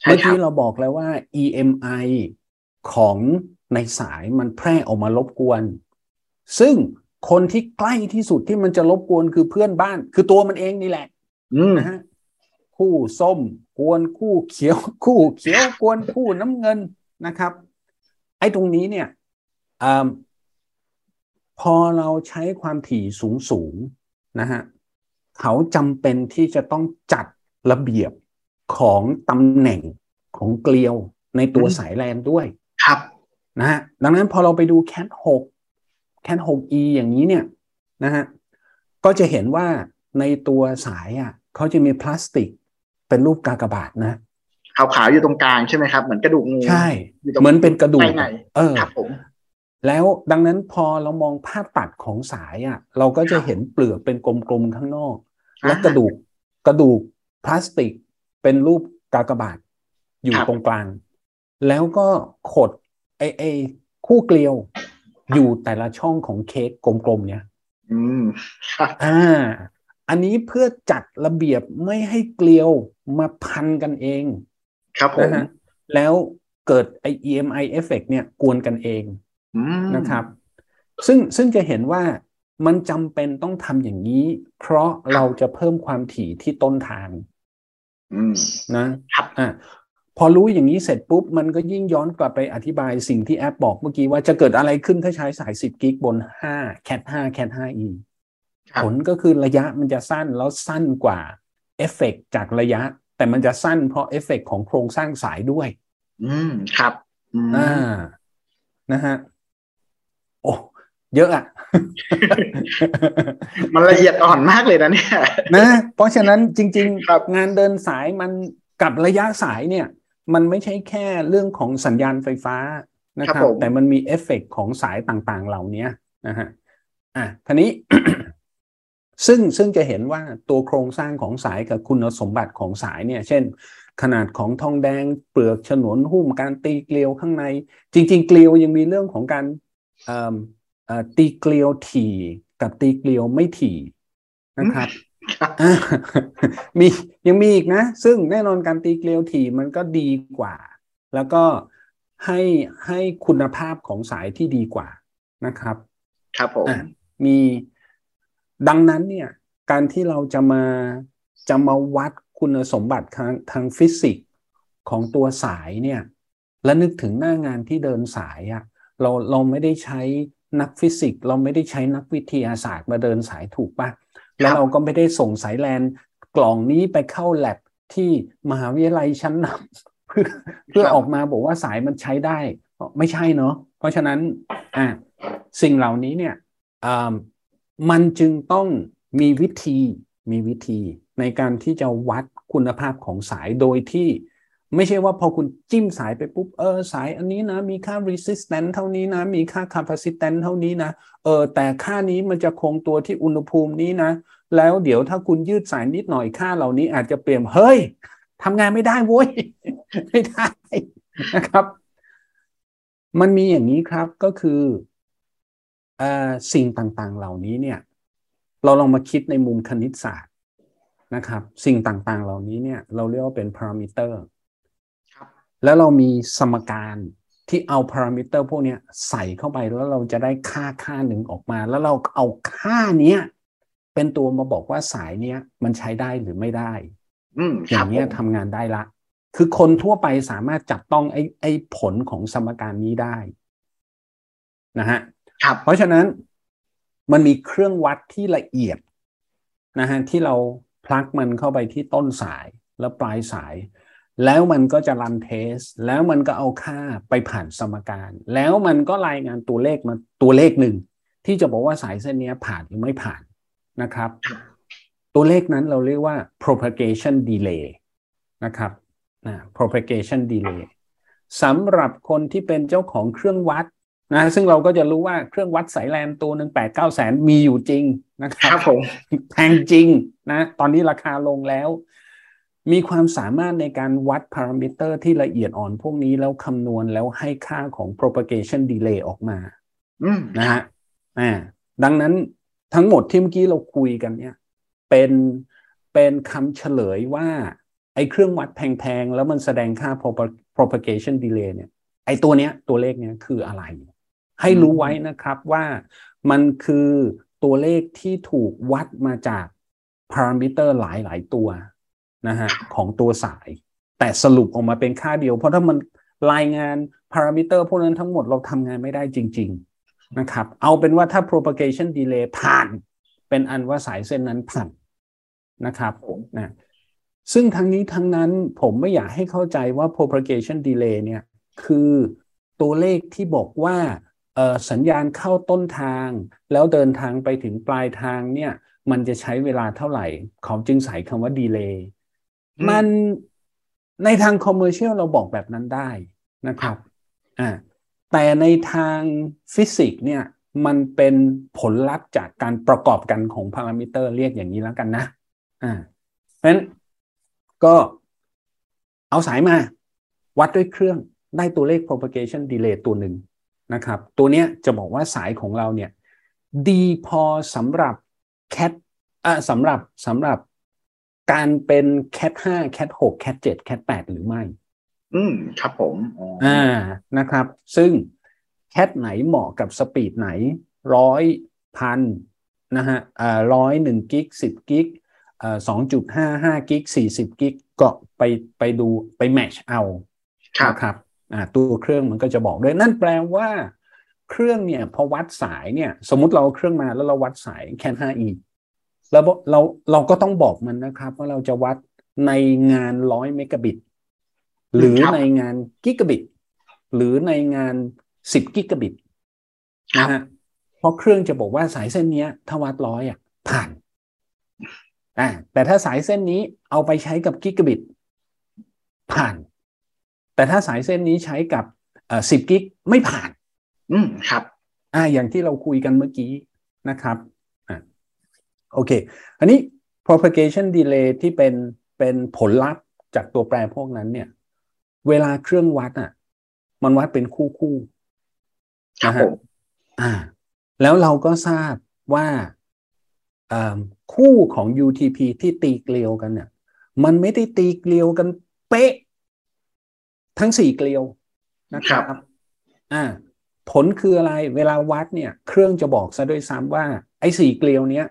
Speaker 2: ใช่
Speaker 1: เมื่อ
Speaker 2: ครั
Speaker 1: กี้
Speaker 2: บ
Speaker 1: เราบอกแล้วว่า EMI ของในสายมันแพร่ออกมารบกวน ซึ่งคนที่ใกล้ที่สุดที่มันจะรบกวนคือเพื่อนบ้าน คือตัวมันเองนี่แหละ
Speaker 2: อืม
Speaker 1: นะฮะคู่ส้มกวนคู่เขียว คู่เขียวกวนคู่น้ำเงินนะครับ ไอ้ตรงนี้เนี่ยอ่าพอเราใช้ความถี่สูงสูงๆนะฮะเขาจำเป็นที่จะต้องจัดระเบียบของตำแหน่งของเกลียวในตัว
Speaker 2: อืม
Speaker 1: สายแลนด้วย
Speaker 2: ครับ
Speaker 1: นะฮะดังนั้นพอเราไปดูแคทหก แคทหก E อย่างนี้เนี่ยนะฮะก็จะเห็นว่าในตัวสายอะเขาจะมีพลาสติกเป็นรูปกากบาทนะ
Speaker 2: ขาวๆอยู่ตรงกลางใช่ไหมครับ เหมือนกระดูกงู
Speaker 1: ใช่
Speaker 2: อยู่ตรง
Speaker 1: เหมือนเป็นกระดูก
Speaker 2: ใใน
Speaker 1: เออ
Speaker 2: ครับผม
Speaker 1: แล้วดังนั้นพอเรามองภาพตัดของสายอะ เราก็จะเห็นเปลือกเป็นกลมๆข้างนอก และกระดูกกระดูกพลาสติกเป็นรูปกากบาทอยู่
Speaker 2: ครับ
Speaker 1: ตรงกลาง แล้วก็ขดไอไอคู่เกลียว อยู่แต่ละช่องของเค้กกลมๆเนี่ย
Speaker 2: อืมครับ
Speaker 1: อ่า อันนี้เพื่อจัดระเบียบไม่ให้เกลียวมาพันกันเอง
Speaker 2: ครับผม
Speaker 1: นะฮะแล้วเกิดไอ EMI effect เนี่ยกวนกันเอง
Speaker 2: อืม
Speaker 1: นะครับ ซึ่งซึ่งจะเห็นว่ามันจำเป็นต้องทำอย่างนี้ เพราะเราจะเพิ่มความถี่ที่ต้นทาง
Speaker 2: อืม
Speaker 1: นะครับอะ พอรู้อย่างนี้เสร็จปุ๊บ มันก็ยิ่งย้อนกลับไปอธิบายสิ่งที่แอปบอกเมื่อกี้ว่าจะเกิดอะไรขึ้นถ้าใช้สาย 10 gig บน 5 cat 5 cat 5 e
Speaker 2: ครับ
Speaker 1: ผลก็คือระยะมันจะสั้นแล้วสั้นกว่าเอฟเฟกต์จากระยะ แต่มันจะสั้นเพราะเอฟเฟกต์ของโครงสร้างสายด้วย
Speaker 2: อืมครับอืม
Speaker 1: อ่านะฮะโอ้เยอะอะ
Speaker 2: มันละเอียดอ่อนมากเลยนะเนี่ย
Speaker 1: นะ เพราะฉะนั้นจริง
Speaker 2: ครับ
Speaker 1: ๆงานเดินสายมันกับระยะสายเนี่ย มันไม่ใช่แค่เรื่องของสัญญาณไฟฟ้านะค
Speaker 2: ครับผม
Speaker 1: แต่มันมีเอฟเฟกต์ของสายต่างๆ เหล่านี้นะฮะอะทีนี้ ซึ่งซึ่งจะเห็นว่าตัวโครงสร้างของสายกับคุณสมบัติของสายเนี่ย เช่น ขนาดของทองแดง เปลือกฉนวนหุ้มการตีเกลียวข้างใน จริง ๆ เกลียวยังมีเรื่องของการเอ่อเอ่อตีเกลียวถี่กับตีเกลียวไม่ถี่นะครับ
Speaker 2: ครับ
Speaker 1: อ่า มียังมีอีกนะ ซึ่งแน่นอนการตีเกลียวถี่มันก็ดีกว่า แล้วก็ให้ให้คุณภาพของสายที่ดีกว่านะครับ
Speaker 2: ครับผม
Speaker 1: อะมีดังนั้นเนี่ย การที่เราจะมาจะมาวัดคุณสมบัติทางทางฟิสิกส์ของตัวสายเนี่ย และนึกถึงหน้างานที่เดินสายอะเราเราไม่ได้ใช้นักฟิสิกส์เราไม่ได้ใช้นักวิทยาศาสตร์มาเดินสายถูกปะ แล้วเราก็ไม่ได้ส่งสายแลนกล่องนี้ไปเข้าแลบที่มหาวิทยาลัยชั้นนำเพื่อเพื่อออกมาบอกว่าสายมันใช้ได้ ไม่ใช่เนาะเพราะฉะนั้นอะสิ่งเหล่านี้เนี่ยอ่ามันจึงต้องมีวิธีมีวิธีในการที่จะวัดคุณภาพของสายโดยที่ ไม่ใช่ว่าพอคุณจิ้มสายไปปุ๊บเออสายอันนี้นะ มีค่า resistance เท่านี้นะ มีค่า capacitance เท่านี้นะเออแต่ค่านี้มันจะคงตัวที่อุณหภูมินี้นะ แล้วเดี๋ยวถ้าคุณยืดสายนิดหน่อยค่าเหล่านี้อาจจะเปลี่ยนเฮ้ยทำงานไม่ได้โว้ยไม่ได้นะครับ มันมีอย่างนี้ครับก็คืออสิ่งต่างๆเหล่านี้เนี่ย เราลองมาคิดในมุมคณิตศาสตร์นะครับ สิ่งต่างๆเหล่านี้เนี่ย เราเรียกว่าเป็นพารามิเตอร์ แล้วเรามีสมการที่เอาพารามิเตอร์พวกเนี้ยใส่เข้าไปแล้วเราจะได้ค่าค่าหนึ่งออกมา แล้วเราเอาค่าเนี้ยเป็นตัวมาบอกว่าสายเนี้ยมันใช้ได้หรือไม่ได้
Speaker 2: อืมครับ อ
Speaker 1: ย่างเนี้ย
Speaker 2: ผม
Speaker 1: ทำงานได้ละ คือคนทั่วไปสามารถจับต้องไอ้ไอ้ผลของสมการนี้ได้นะฮะ
Speaker 2: ครับ
Speaker 1: เพราะฉะนั้นมันมีเครื่องวัดที่ละเอียดนะฮะที่เราพลักมันเข้าไปที่ต้นสายแล้วปลายสาย แล้วมันก็จะรันเทส แล้วมันก็เอาค่าไปผ่านสมการ แล้วมันก็รายงานตัวเลขมาตัวเลขหนึ่ง ที่จะบอกว่าสายเส้นเนี้ยผ่านหรือไม่ผ่านนะครับ ตัวเลขนั้นเราเรียกว่า propagation delay นะครับนะ propagation delay สำหรับคนที่เป็นเจ้าของเครื่องวัดนะซึ่งเราก็จะรู้ว่าเครื่องวัดสายแลนตัวหนึ่งแปดเก้าแสนมีอยู่จริงนะค
Speaker 2: ครับรับผม
Speaker 1: แพงจริงนะตอนนี้ราคาลงแล้ว มีความสามารถในการวัดพารามิเตอร์ที่ละเอียดอ่อนพวกนี้แล้วคำนวณแล้วให้ค่าของ propagation delay ออกมา
Speaker 2: อืม
Speaker 1: นะฮะอ่าดังนั้นทั้งหมดที่เมื่อกี้เราคุยกันเนี่ย เป็นเป็นคำเฉลยว่า ไอ้เครื่องวัดแพงๆ แล้วมันแสดงค่า propa- propagation delay เนี่ย ไอ้ตัวเนี้ย ตัวเลขเนี้ยคืออะไร ให้รู้ไว้นะครับว่ามันคือตัวเลขที่ถูกวัดมาจากพารามิเตอร์หลายๆ ตัว นะฮะของตัวสาย แต่สรุปออกมาเป็นค่าเดียว เพราะถ้ามันรายงานพารามิเตอร์พวกนั้นทั้งหมดเราทำงานไม่ได้จริง ๆ นะครับ เอาเป็นว่าถ้า propagation delay ผ่าน เป็นอันว่าสายเส้นนั้นผ่านนะครับนะซึ่งทั้งนี้ทั้งนั้นผมไม่อยากให้เข้าใจว่า propagation delay เนี่ยคือตัวเลขที่บอกว่าสัญญาณเข้าต้นทาง แล้วเดินทางไปถึงปลายทางเนี่ยมันจะใช้เวลาเท่าไหร่ เขาจึงใส่คำว่า delay
Speaker 2: มั
Speaker 1: นในทาง commercial เราบอกแบบนั้นได้นะครับอ่าแต่ในทางฟิสิกส์เนี่ยมันเป็นผลลัพธ์จากการประกอบกันของพารามิเตอร์เรียกอย่างนี้แล้วกันนะอ่าเพราะฉะนั้นก็เอาสายมา วัดด้วยเครื่องได้ตัวเลข propagation delay ตัวหนึ่งนะครับ ตัวเนี้ยจะบอกว่าสายของเราเนี่ย ดีพอสำหรับ cat อ่าสำหรับสำหรับ การเป็น cat 5 cat 6 cat 7 cat 8หรือไม่
Speaker 2: อืมครับผมอ๋ออ
Speaker 1: อ่านะครับ ซึ่งแคทไหนเหมาะกับสปีดไหนร้อยพันนะฮะอ่าร้อยหนึ่งกิกสิบกิกอ่าสองจุดห้าห้ากิกสี่สิบกิกก็ไปไปดูไปแมชเอา
Speaker 2: ครับ
Speaker 1: นะครับอ่าตัวเครื่องมันก็จะบอกด้วยนั่นแปลว่า เครื่องเนี่ยพอวัดสายเนี่ย สมมุติเราเอาเครื่องมาแล้วเราวัดสายแค่ 5e แล้วเราเราก็ต้องบอกมันนะครับ ว่าเราจะวัดในงานร้อยเมกะบิต หรือ
Speaker 2: ครับ
Speaker 1: ในงานกิกะบิต หรือในงานสิบกิกะบิต
Speaker 2: ครับ
Speaker 1: นะฮะเพราะเครื่องจะบอกว่าสายเส้นเนี้ยถ้าวัดร้อยอะผ่านอ่าแต่ถ้าสายเส้นนี้เอาไปใช้กับกิกะบิต ผ่าน แต่ถ้าสายเส้นนี้ใช้กับเอ่อสิบกิกไม่ผ่าน
Speaker 2: อืมครับ
Speaker 1: อ่า อย่างที่เราคุยกันเมื่อกี้นะครับอ่า โอเค อันนี้ propagation delay ที่เป็นเป็นผลลัพธ์จากตัวแปรพวกนั้นเนี่ย เวลาเครื่องวัดอะ มันวัดเป็นคู่คู่
Speaker 2: ครับ
Speaker 1: นะ
Speaker 2: ผ
Speaker 1: ฮะ
Speaker 2: ม
Speaker 1: อ่า แล้วเราก็ทราบว่าเอ่อคู่ของ UTP ที่ตีเกลียวกันเนี่ย มันไม่ได้ตีเกลียวกันเป๊ะ ทั้งสี่เกลียวนะครั
Speaker 2: ครับบ
Speaker 1: อ่า ผลคืออะไร เวลาวัดเนี่ย เครื่องจะบอกซะด้วยซ้ำว่า ไอ้สี่เกลียวเนี้ย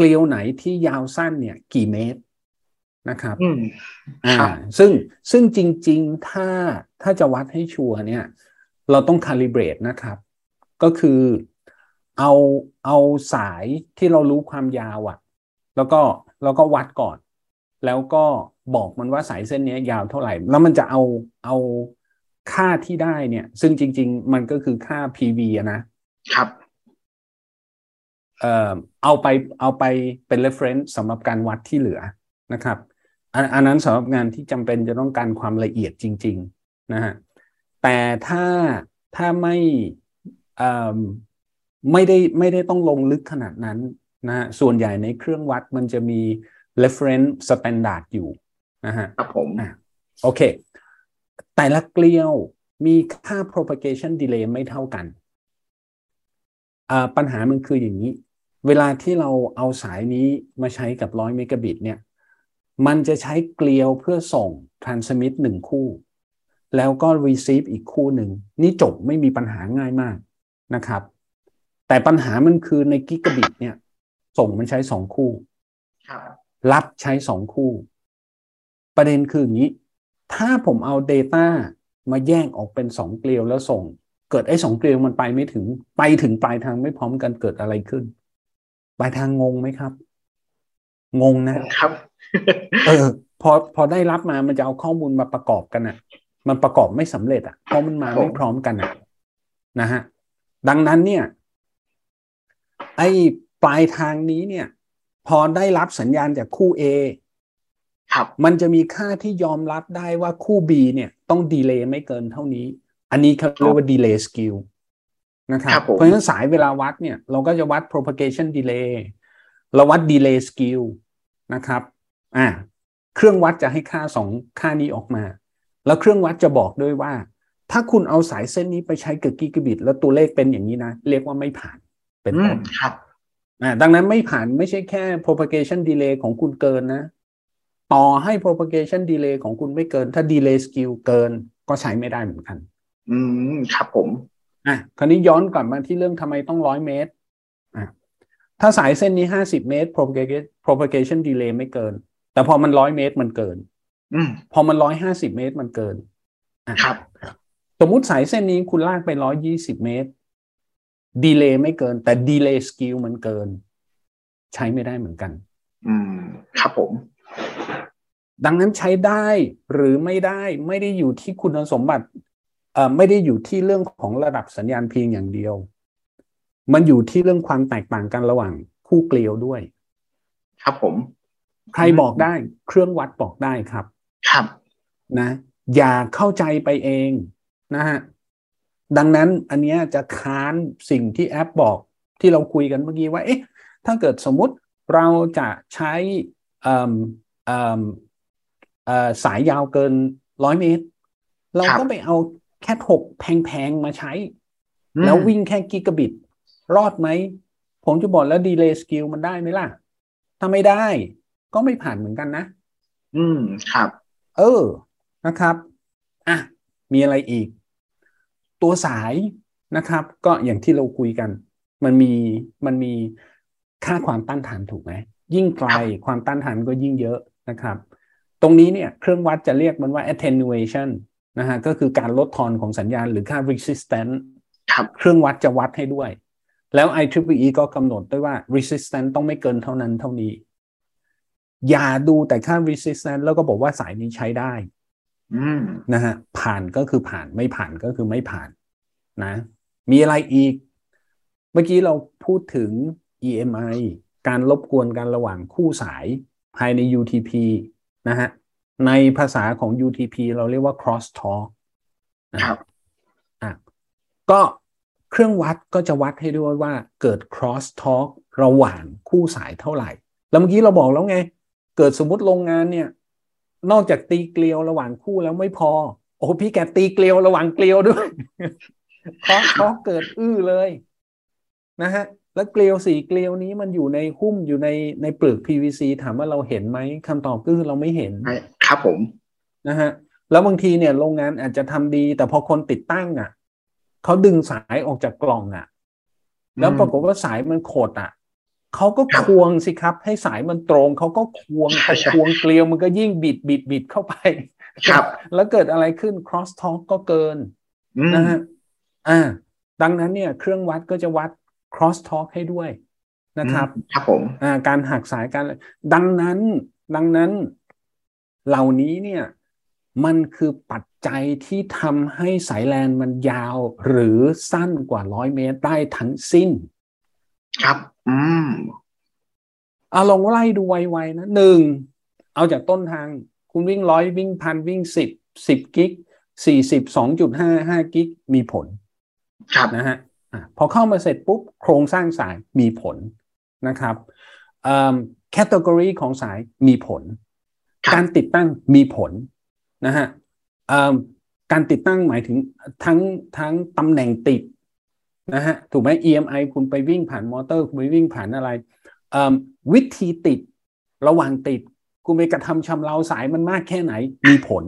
Speaker 1: เกลียวไหนที่ยาวสั้นเนี่ย กี่เมตรนะครับ
Speaker 2: อืม
Speaker 1: อ่า
Speaker 2: ครับ
Speaker 1: ซึ่งซึ่งจริง ๆ ถ้าถ้าจะวัดให้ชัวร์เนี่ย เราต้องคาลิเบรตนะครับ ก็คือเอาเอาสายที่เรารู้ความยาวอะแล้วก็แล้วก็วัดก่อน แล้วก็บอกมันว่าสายเส้นเนี้ยยาวเท่าไหร่ แล้วมันจะเอาเอาค่าที่ได้เนี่ย ซึ่งจริง ๆ มันก็คือค่า PV อะนะ
Speaker 2: ครับ
Speaker 1: เอ่อเอาไปเอาไปเป็น reference สำหรับการวัดที่เหลือนะครับอันอันนั้นสำหรับงานที่จำเป็นจะต้องการความละเอียดจริง ๆนะฮะแต่ถ้าถ้าไม่เอ่อไม่ได้ไม่ได้ต้องลงลึกขนาดนั้นนะฮะส่วนใหญ่ในเครื่องวัดมันจะมี reference standard อยู่นะฮะ
Speaker 2: ครับผม
Speaker 1: อะโอเค แต่ละเกลียวมีค่า propagation delay ไม่เท่ากันอ่าปัญหามันคืออย่างนี้ เวลาที่เราเอาสายนี้มาใช้กับร้อยเมกะบิตเนี่ย มันจะใช้เกลียวเพื่อส่ง transmit หนึ่งคู่ แล้วก็ receive อีกคู่หนึ่ง นี่จบไม่มีปัญหาง่ายมากนะครับ แต่ปัญหามันคือในกิกะบิตเนี่ย ส่งมันใช้สองคู่
Speaker 2: ครับ
Speaker 1: รับใช้สองคู่ ประเด็นคืออย่างนี้ ถ้าผมเอา Data มาแยกออกเป็นสองเกลียวแล้วส่ง เกิดไอ้สองเกลียวมันไปไม่ถึง ไปถึงปลายทางไม่พร้อมกันเกิดอะไรขึ้น ปลายทางงงไหมครับ งงนะ
Speaker 2: ครับ
Speaker 1: เออ พอพอได้รับมามันจะเอาข้อมูลมาประกอบกันอะ มันประกอบไม่สำเร็จอะเพราะมันมาไม่พร้อมกันอะ นะฮะดังนั้นเนี่ย ไอ้ปลายทางนี้เนี่ย พอได้รับสัญญาณจากคู่ A
Speaker 2: ครับ
Speaker 1: มันจะมีค่าที่ยอมรับได้ว่าคู่ B เนี่ย ต้องดีเลย์ไม่เกินเท่านี้ อันนี้เขาเรียกว่า delay skew นะค รับ
Speaker 2: ครับผม
Speaker 1: เพราะฉะนั้นสายเวลาวัดเนี่ยเราก็จะวัด propagation delay เราวัด delay skew นะครับอ่าเครื่องวัดจะให้ค่าสองค่านี้ออกมา แล้วเครื่องวัดจะบอกด้วยว่า ถ้าคุณเอาสายเส้นนี้ไปใช้กับกิกะบิต แล้วตัวเลขเป็นอย่างนี้นะ เรียกว่าไม่ผ่านเป็น
Speaker 2: อื
Speaker 1: ต้
Speaker 2: ม
Speaker 1: น
Speaker 2: ครับ
Speaker 1: อ่าดังนั้นไม่ผ่านไม่ใช่แค่ propagation delay ของคุณเกินนะ ต่อให้ propagation delay ของคุณไม่เกิน ถ้า delay skew เกินก็ใช้ไม่ได้เหมือนกัน
Speaker 2: อืม ครับผม
Speaker 1: อะคราวนี้ย้อนกลับมาที่เรื่องทำไมต้องร้อยเมตรอะถ้าสายเส้นนี้ห้าสิบเมตร propagation propagation delay ไม่เกิน แต่พอมันร้อยเมตรมันเกิน
Speaker 2: อืม
Speaker 1: พอมันร้อยห้าสิบเมตรมันเกินอะ
Speaker 2: ครับ
Speaker 1: สมมุติสายเส้นนี้คุณลากไปร้อยยี่สิบเมตร delay ไม่เกิน แต่ delay skew มันเกิน ใช้ไม่ได้เหมือนกัน
Speaker 2: อืม ครับผม
Speaker 1: ดังนั้นใช้ได้หรือไม่ได้ไม่ได้อยู่ที่คุณสมบัติเอ่อ ไม่ได้อยู่ที่เรื่องของระดับสัญญาณเพียงอย่างเดียว มันอยู่ที่เรื่องความแตกต่างกันระหว่างคู่เกลียวด้วย
Speaker 2: ครับผม
Speaker 1: ใครบอกได้ เครื่องวัดบอกได้ครับ
Speaker 2: ครับ
Speaker 1: นะ อย่าเข้าใจไปเองนะฮะดังนั้นอันเนี้ยจะค้านสิ่งที่แอปบอกที่เราคุยกันเมื่อกี้ว่าเอ๊ะถ้าเกิดสมมุติเราจะใช้เอิ่มเอิ่มเอ่อสายยาวเกินร้อยเมตร เรา
Speaker 2: ครับ
Speaker 1: ก็ไปเอา Cat หกแพงๆ มาใช้
Speaker 2: อืม
Speaker 1: แล้ววิ่งแค่กิกะบิต รอดไหม ผมจะบอกแล้ว delay skew มันได้ไหมล่ะ ถ้าไม่ได้ ก็ไม่ผ่านเหมือนกันนะ
Speaker 2: อืมครับ
Speaker 1: เออนะครับ อะ มีอะไรอีก ตัวสายนะครับ ก็อย่างที่เราคุยกัน มันมีมันมีค่าความต้านทานถูกไหมยิ่งไกลความต้านทานก็ยิ่งเยอะนะครับ ตรงนี้เนี่ย เครื่องวัดจะเรียกมันว่า attenuation นะฮะก็คือการลดทอนของสัญญาณหรือค่า resistance
Speaker 2: ครับ
Speaker 1: เครื่องวัดจะวัดให้ด้วย แล้ว IEEE ก็กำหนดด้วยว่า resistance ต้องไม่เกินเท่านั้นเท่านี้ อย่าดูแต่ค่า resistance แล้วก็บอกว่าสายนี้ใช้ได้
Speaker 2: อืม
Speaker 1: นะฮะผ่านก็คือผ่านไม่ผ่านก็คือไม่ผ่านนะ มีอะไรอีก เมื่อกี้เราพูดถึง EMI การรบกวนกันระหว่างคู่สายภายใน UTP นะฮะ ในภาษาของ UTP เราเรียกว่า cross talk นะครับอะก็เครื่องวัดก็จะวัดให้ด้วยว่าเกิด cross talk ระหว่างคู่สายเท่าไหร่ แล้วเมื่อกี้เราบอกแล้วไง เกิดสมมติโรงงานเนี่ย นอกจากตีเกลียวระหว่างคู่แล้วไม่พอ โอ้โหพี่แกตีเกลียวระหว่างเกลียวด้วยเพราะเพราะเกิดอื้อเลยนะฮะแล้วเกลียวสี่เกลียวนี้มันอยู่ในหุ้มอยู่ในในเปลือก PVC ถามว่าเราเห็นไหมคำตอบก็คือเราไม่เห็น
Speaker 2: ใช่ ครับผม
Speaker 1: นะฮะแล้วบางทีเนี่ยโรงงานอาจจะทำดี แต่พอคนติดตั้งอะเขาดึงสายออกจากกล่องอะ แล้วปรากฏว่าสายมันขดอะเขาก็ควงสิครับ ให้สายมันตรงเขาก็ควงควงเกลียวมันก็ยิ่งบิดบิดบิดเข้าไป
Speaker 2: ครับ
Speaker 1: แล้วเกิดอะไรขึ้น cross talk ก็เกินนะฮะอ่า ดังนั้นเนี่ยเครื่องวัดก็จะวัด cross talk ให้ด้วยนะครับ
Speaker 2: ครับผม
Speaker 1: อ่า การหักสายการดังนั้น ดังนั้น เหล่านี้เนี่ยมันคือปัจจัยที่ทำให้สายแลนมันยาวหรือสั้นกว่าร้อยเมตรได้ทั้งสิ้น
Speaker 2: ครับ อืม
Speaker 1: เอาลองไล่ดูไวๆนะหนึ่งเอาจากต้นทาง คุณวิ่งร้อยวิ่งพันวิ่งสิบสิบกิกสี่สิบสองจุดห้าห้ากิกมีผล
Speaker 2: ครับ
Speaker 1: นะฮะอพอเข้ามาเสร็จปุ๊บ โครงสร้างสายมีผลนะครับแคตตากรีของสายมีผล การติดตั้งมีผลนะฮะการติดตั้งหมายถึงทั้งทั้งตำแหน่งติดนะฮะถูกไหม EMI คุณไปวิ่งผ่านมอเตอร์ คุณไปวิ่งผ่านอะไรวิธีติดระหว่างติด คุณไปกระทำชำเราสายมันมากแค่ไหน มีผล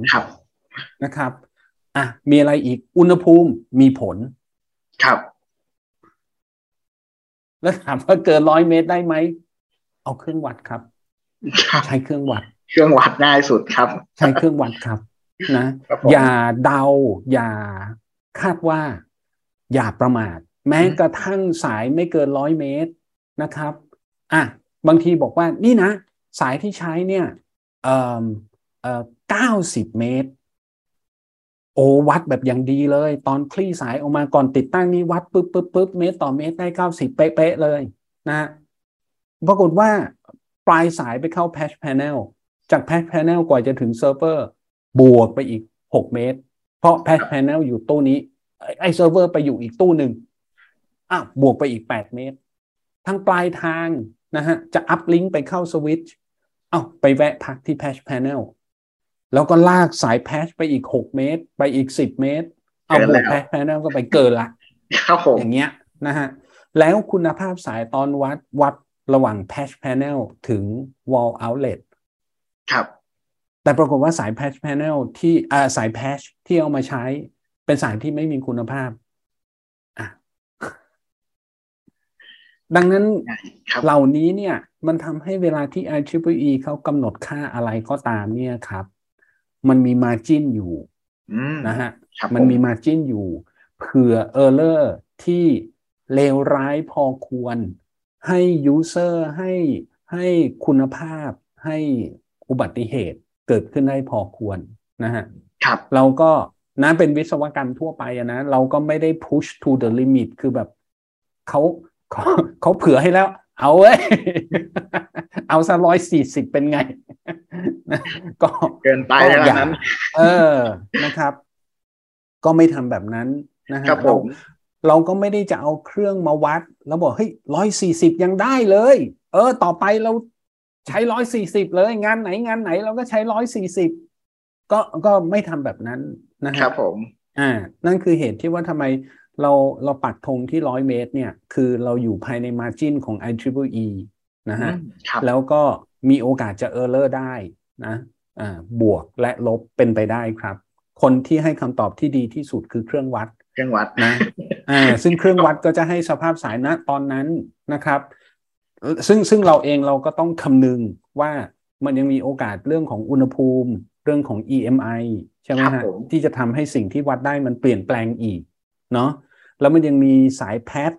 Speaker 1: นะครับอะมีอะไรอีกอุณหภูมิมีผล
Speaker 2: ครับ
Speaker 1: แล้วถามว่าเกินร้อยเมตรได้ไหม เอาเครื่องวัดครับ ใช้เครื่องวัด
Speaker 2: เครื่องวัดง่ายสุดครับ
Speaker 1: ใช้เครื่องวัดครับนะอย่าเดา อย่าคาดว่า อย่าประมาท แม้กระทั่งสายไม่เกินร้อยเมตรนะครับอะบางทีบอกว่านี่นะ สายที่ใช้เนี่ยเอ่อเอ่อเก้าสิบเมตร โอวัดแบบอย่างดีเลย ตอนคลี่สายออกมาก่อนติดตั้งนี่วัดปึ๊บปึ๊บปึ๊บเมตรต่อเมตรได้เก้าสิบเป๊ะๆเลยนะปรากฏว่าปลายสายไปเข้า patch panel จาก patch panel กว่าจะถึงเซิร์ฟเวอร์บวกไปอีกหกเมตร เพราะ patch panel อยู่ตู้นี้ ไอ้เซิร์ฟเวอร์ไปอยู่อีกตู้หนึ่งอะบวกไปอีกแปดเมตรทั้งปลายทางนะฮะ จะ uplink ไปเข้าสวิตช์เอาไปแวะพักที่ patch panel แล้วก็ลากสาย patch ไปอีกหกเมตร ไปอีกสิบเมตร เอาบวก patch panel ก็ไปเกินละ
Speaker 2: ครับผม
Speaker 1: อย่างเงี้ยนะฮะ แล้วคุณภาพสายตอนวัดวัดระหว่าง patch panel ถึง wall outlet
Speaker 2: ครับ
Speaker 1: แต่ปรากฏว่าสาย patch panel ที่อ่าสาย patch ที่เอามาใช้เป็นสายที่ไม่มีคุณภาพดังนั้นเหล่านี้เนี่ย มันทำให้เวลาที่ IEEE เขากำหนดค่าอะไรก็ตามเนี่ยครับ มันมี margin อยู่นะฮะมันมี margin อยู่เผื่อ error ที่เลวร้ายพอควร ให้ user ให้ให้คุณภาพให้ อุบัติเหตุเกิดขึ้นได้พอควรนะฮะ
Speaker 2: ครับ
Speaker 1: เราก็นะเป็นวิศวกรรมทั่วไปนะเราก็ไม่ได้ push to the limit คือแบบเขาเขาเขาเผื่อให้แล้ว เอาเว้ยเอาซะร้อยสี่สิบเป็นไง ก็
Speaker 2: เกินไปแล้วนั้น
Speaker 1: เออนะครับ ก็ไม่ทำแบบนั้นนะฮะ
Speaker 2: เรา
Speaker 1: เราก็ไม่ได้จะเอาเครื่องมาวัด แล้วบอกเฮ้ยร้อยสี่สิบยังได้เลย เออ ต่อไปเรา ใช้ร้อยสี่สิบเลยงานไหนงานไหนเราก็ใช้ร้อยสี่สิบก็ก็ไม่ทำแบบนั้นนะ
Speaker 2: ครับผม
Speaker 1: อ่า นั่นคือเหตุที่ว่าทำไมเราเราปักธงที่ร้อยเมตร เนี่ย คือเราอยู่ภายในมาจินของ i t r i e นะฮะแล้วก็มีโอกาสจะเออร์เลอร์ได้นะอ่าบวกและลบเป็นไปได้ครับ คนที่ให้คำตอบที่ดีที่สุดคือเครื่องวัด
Speaker 2: เครื่องวัด
Speaker 1: นะอ่าซึ่งเครื่องวัดก็จะให้สภาพสายณตอนนั้นนะครับ ซึ่งซึ่งเราเองเราก็ต้องคำนึงว่ามันยังมีโอกาสเรื่องของอุณหภูมิ เรื่องของ EMI ใช่ไหมฮะที่จะทำให้สิ่งที่วัดได้มันเปลี่ยนแปลงอีกเนาะแล้วมันยังมีสายแพช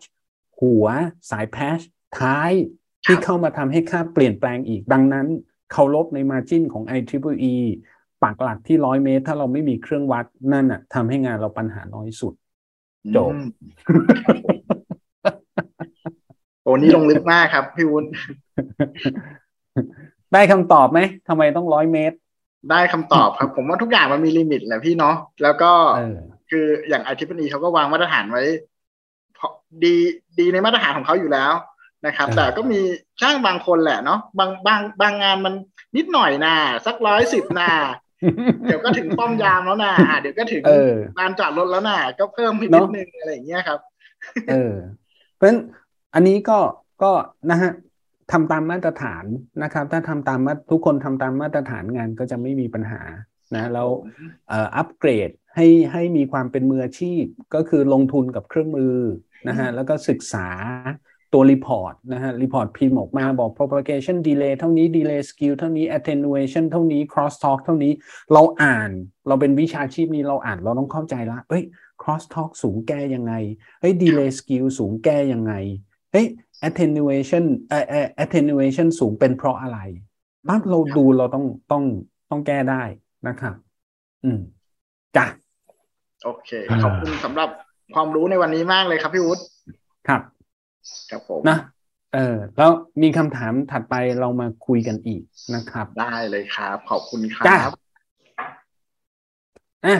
Speaker 1: หัว สายแพชท้ายที่เข้ามาทำให้ค่าเปลี่ยนแปลงอีกดังนั้นเคารพในมาจิ้นของ i t r e e ปักหลักที่ร้อยเมตร ถ้าเราไม่มีเครื่องวัดนั่นน่ะทำให้งานเราปัญหาน้อยสุดจบ
Speaker 2: โอ้นี่ลงลึกมากครับพี่วุฒิ
Speaker 1: ได้คำตอบไหมทำไมต้องร้อยเมตร
Speaker 2: ได้คำตอบครับ ผมว่าทุกอย่างมันมีลิมิตแหละพี่เนาะแล้วก็คืออย่างไอทิปนีเขาก็วางมาตรฐานไว้ดีดีในมาตรฐานของเขาอยู่แล้วนะครับ แต่ก็มีช่างบางคนแหละเนาะบางบางบางงานมันนิดหน่อยนาสักร้อยสิบนาเดี๋ยวก็ถึงป้อมยามแล้วนะเดี๋ยวก็ถึงลานจอดรถแล้วนะก็เพิ่มพินิดนึงอะไรอย่างเงี้ยครับ
Speaker 1: เออ เพราะฉะนั้น อันนี้ก็ก็นะฮะทำตามมาตรฐานนะครับ ถ้าทำตามมาทุกคนทำตามมาตรฐานงานก็จะไม่มีปัญหานะแล้วอัปเกรดให้ให้มีความเป็นมืออาชีพก็คือลงทุนกับเครื่องมือนะฮะแล้วก็ศึกษาตัว report นะฮะ report พิมพ์ออกมาบอก propagation delay เท่านี้ delay skew เท่านี้ attenuation เท่านี้ cross talk เท่านี้เราอ่านเราเป็นวิชาชีพนี้เราอ่านเราต้องเข้าใจละเฮ้ย cross talk สูงแก้ยังไงเฮ้ย delay skew สูงแก้ยังไง เฮ้ย attenuation เอ่อ attenuation สูงเป็นเพราะอะไรปั๊บเราดูเราต้องต้องต้องแก้ได้นะครับอืมจ้ะ
Speaker 2: โอเค ขอบคุณสำหรับความรู้ในวันนี้มากเลยครับพี่วุฒิ
Speaker 1: ครับ
Speaker 2: ครับผม
Speaker 1: นะเออแล้วมีคำถามถัดไปเรามาคุยกันอีกนะครับ
Speaker 2: ได้เลยครับ ขอบคุณครับ
Speaker 1: อะ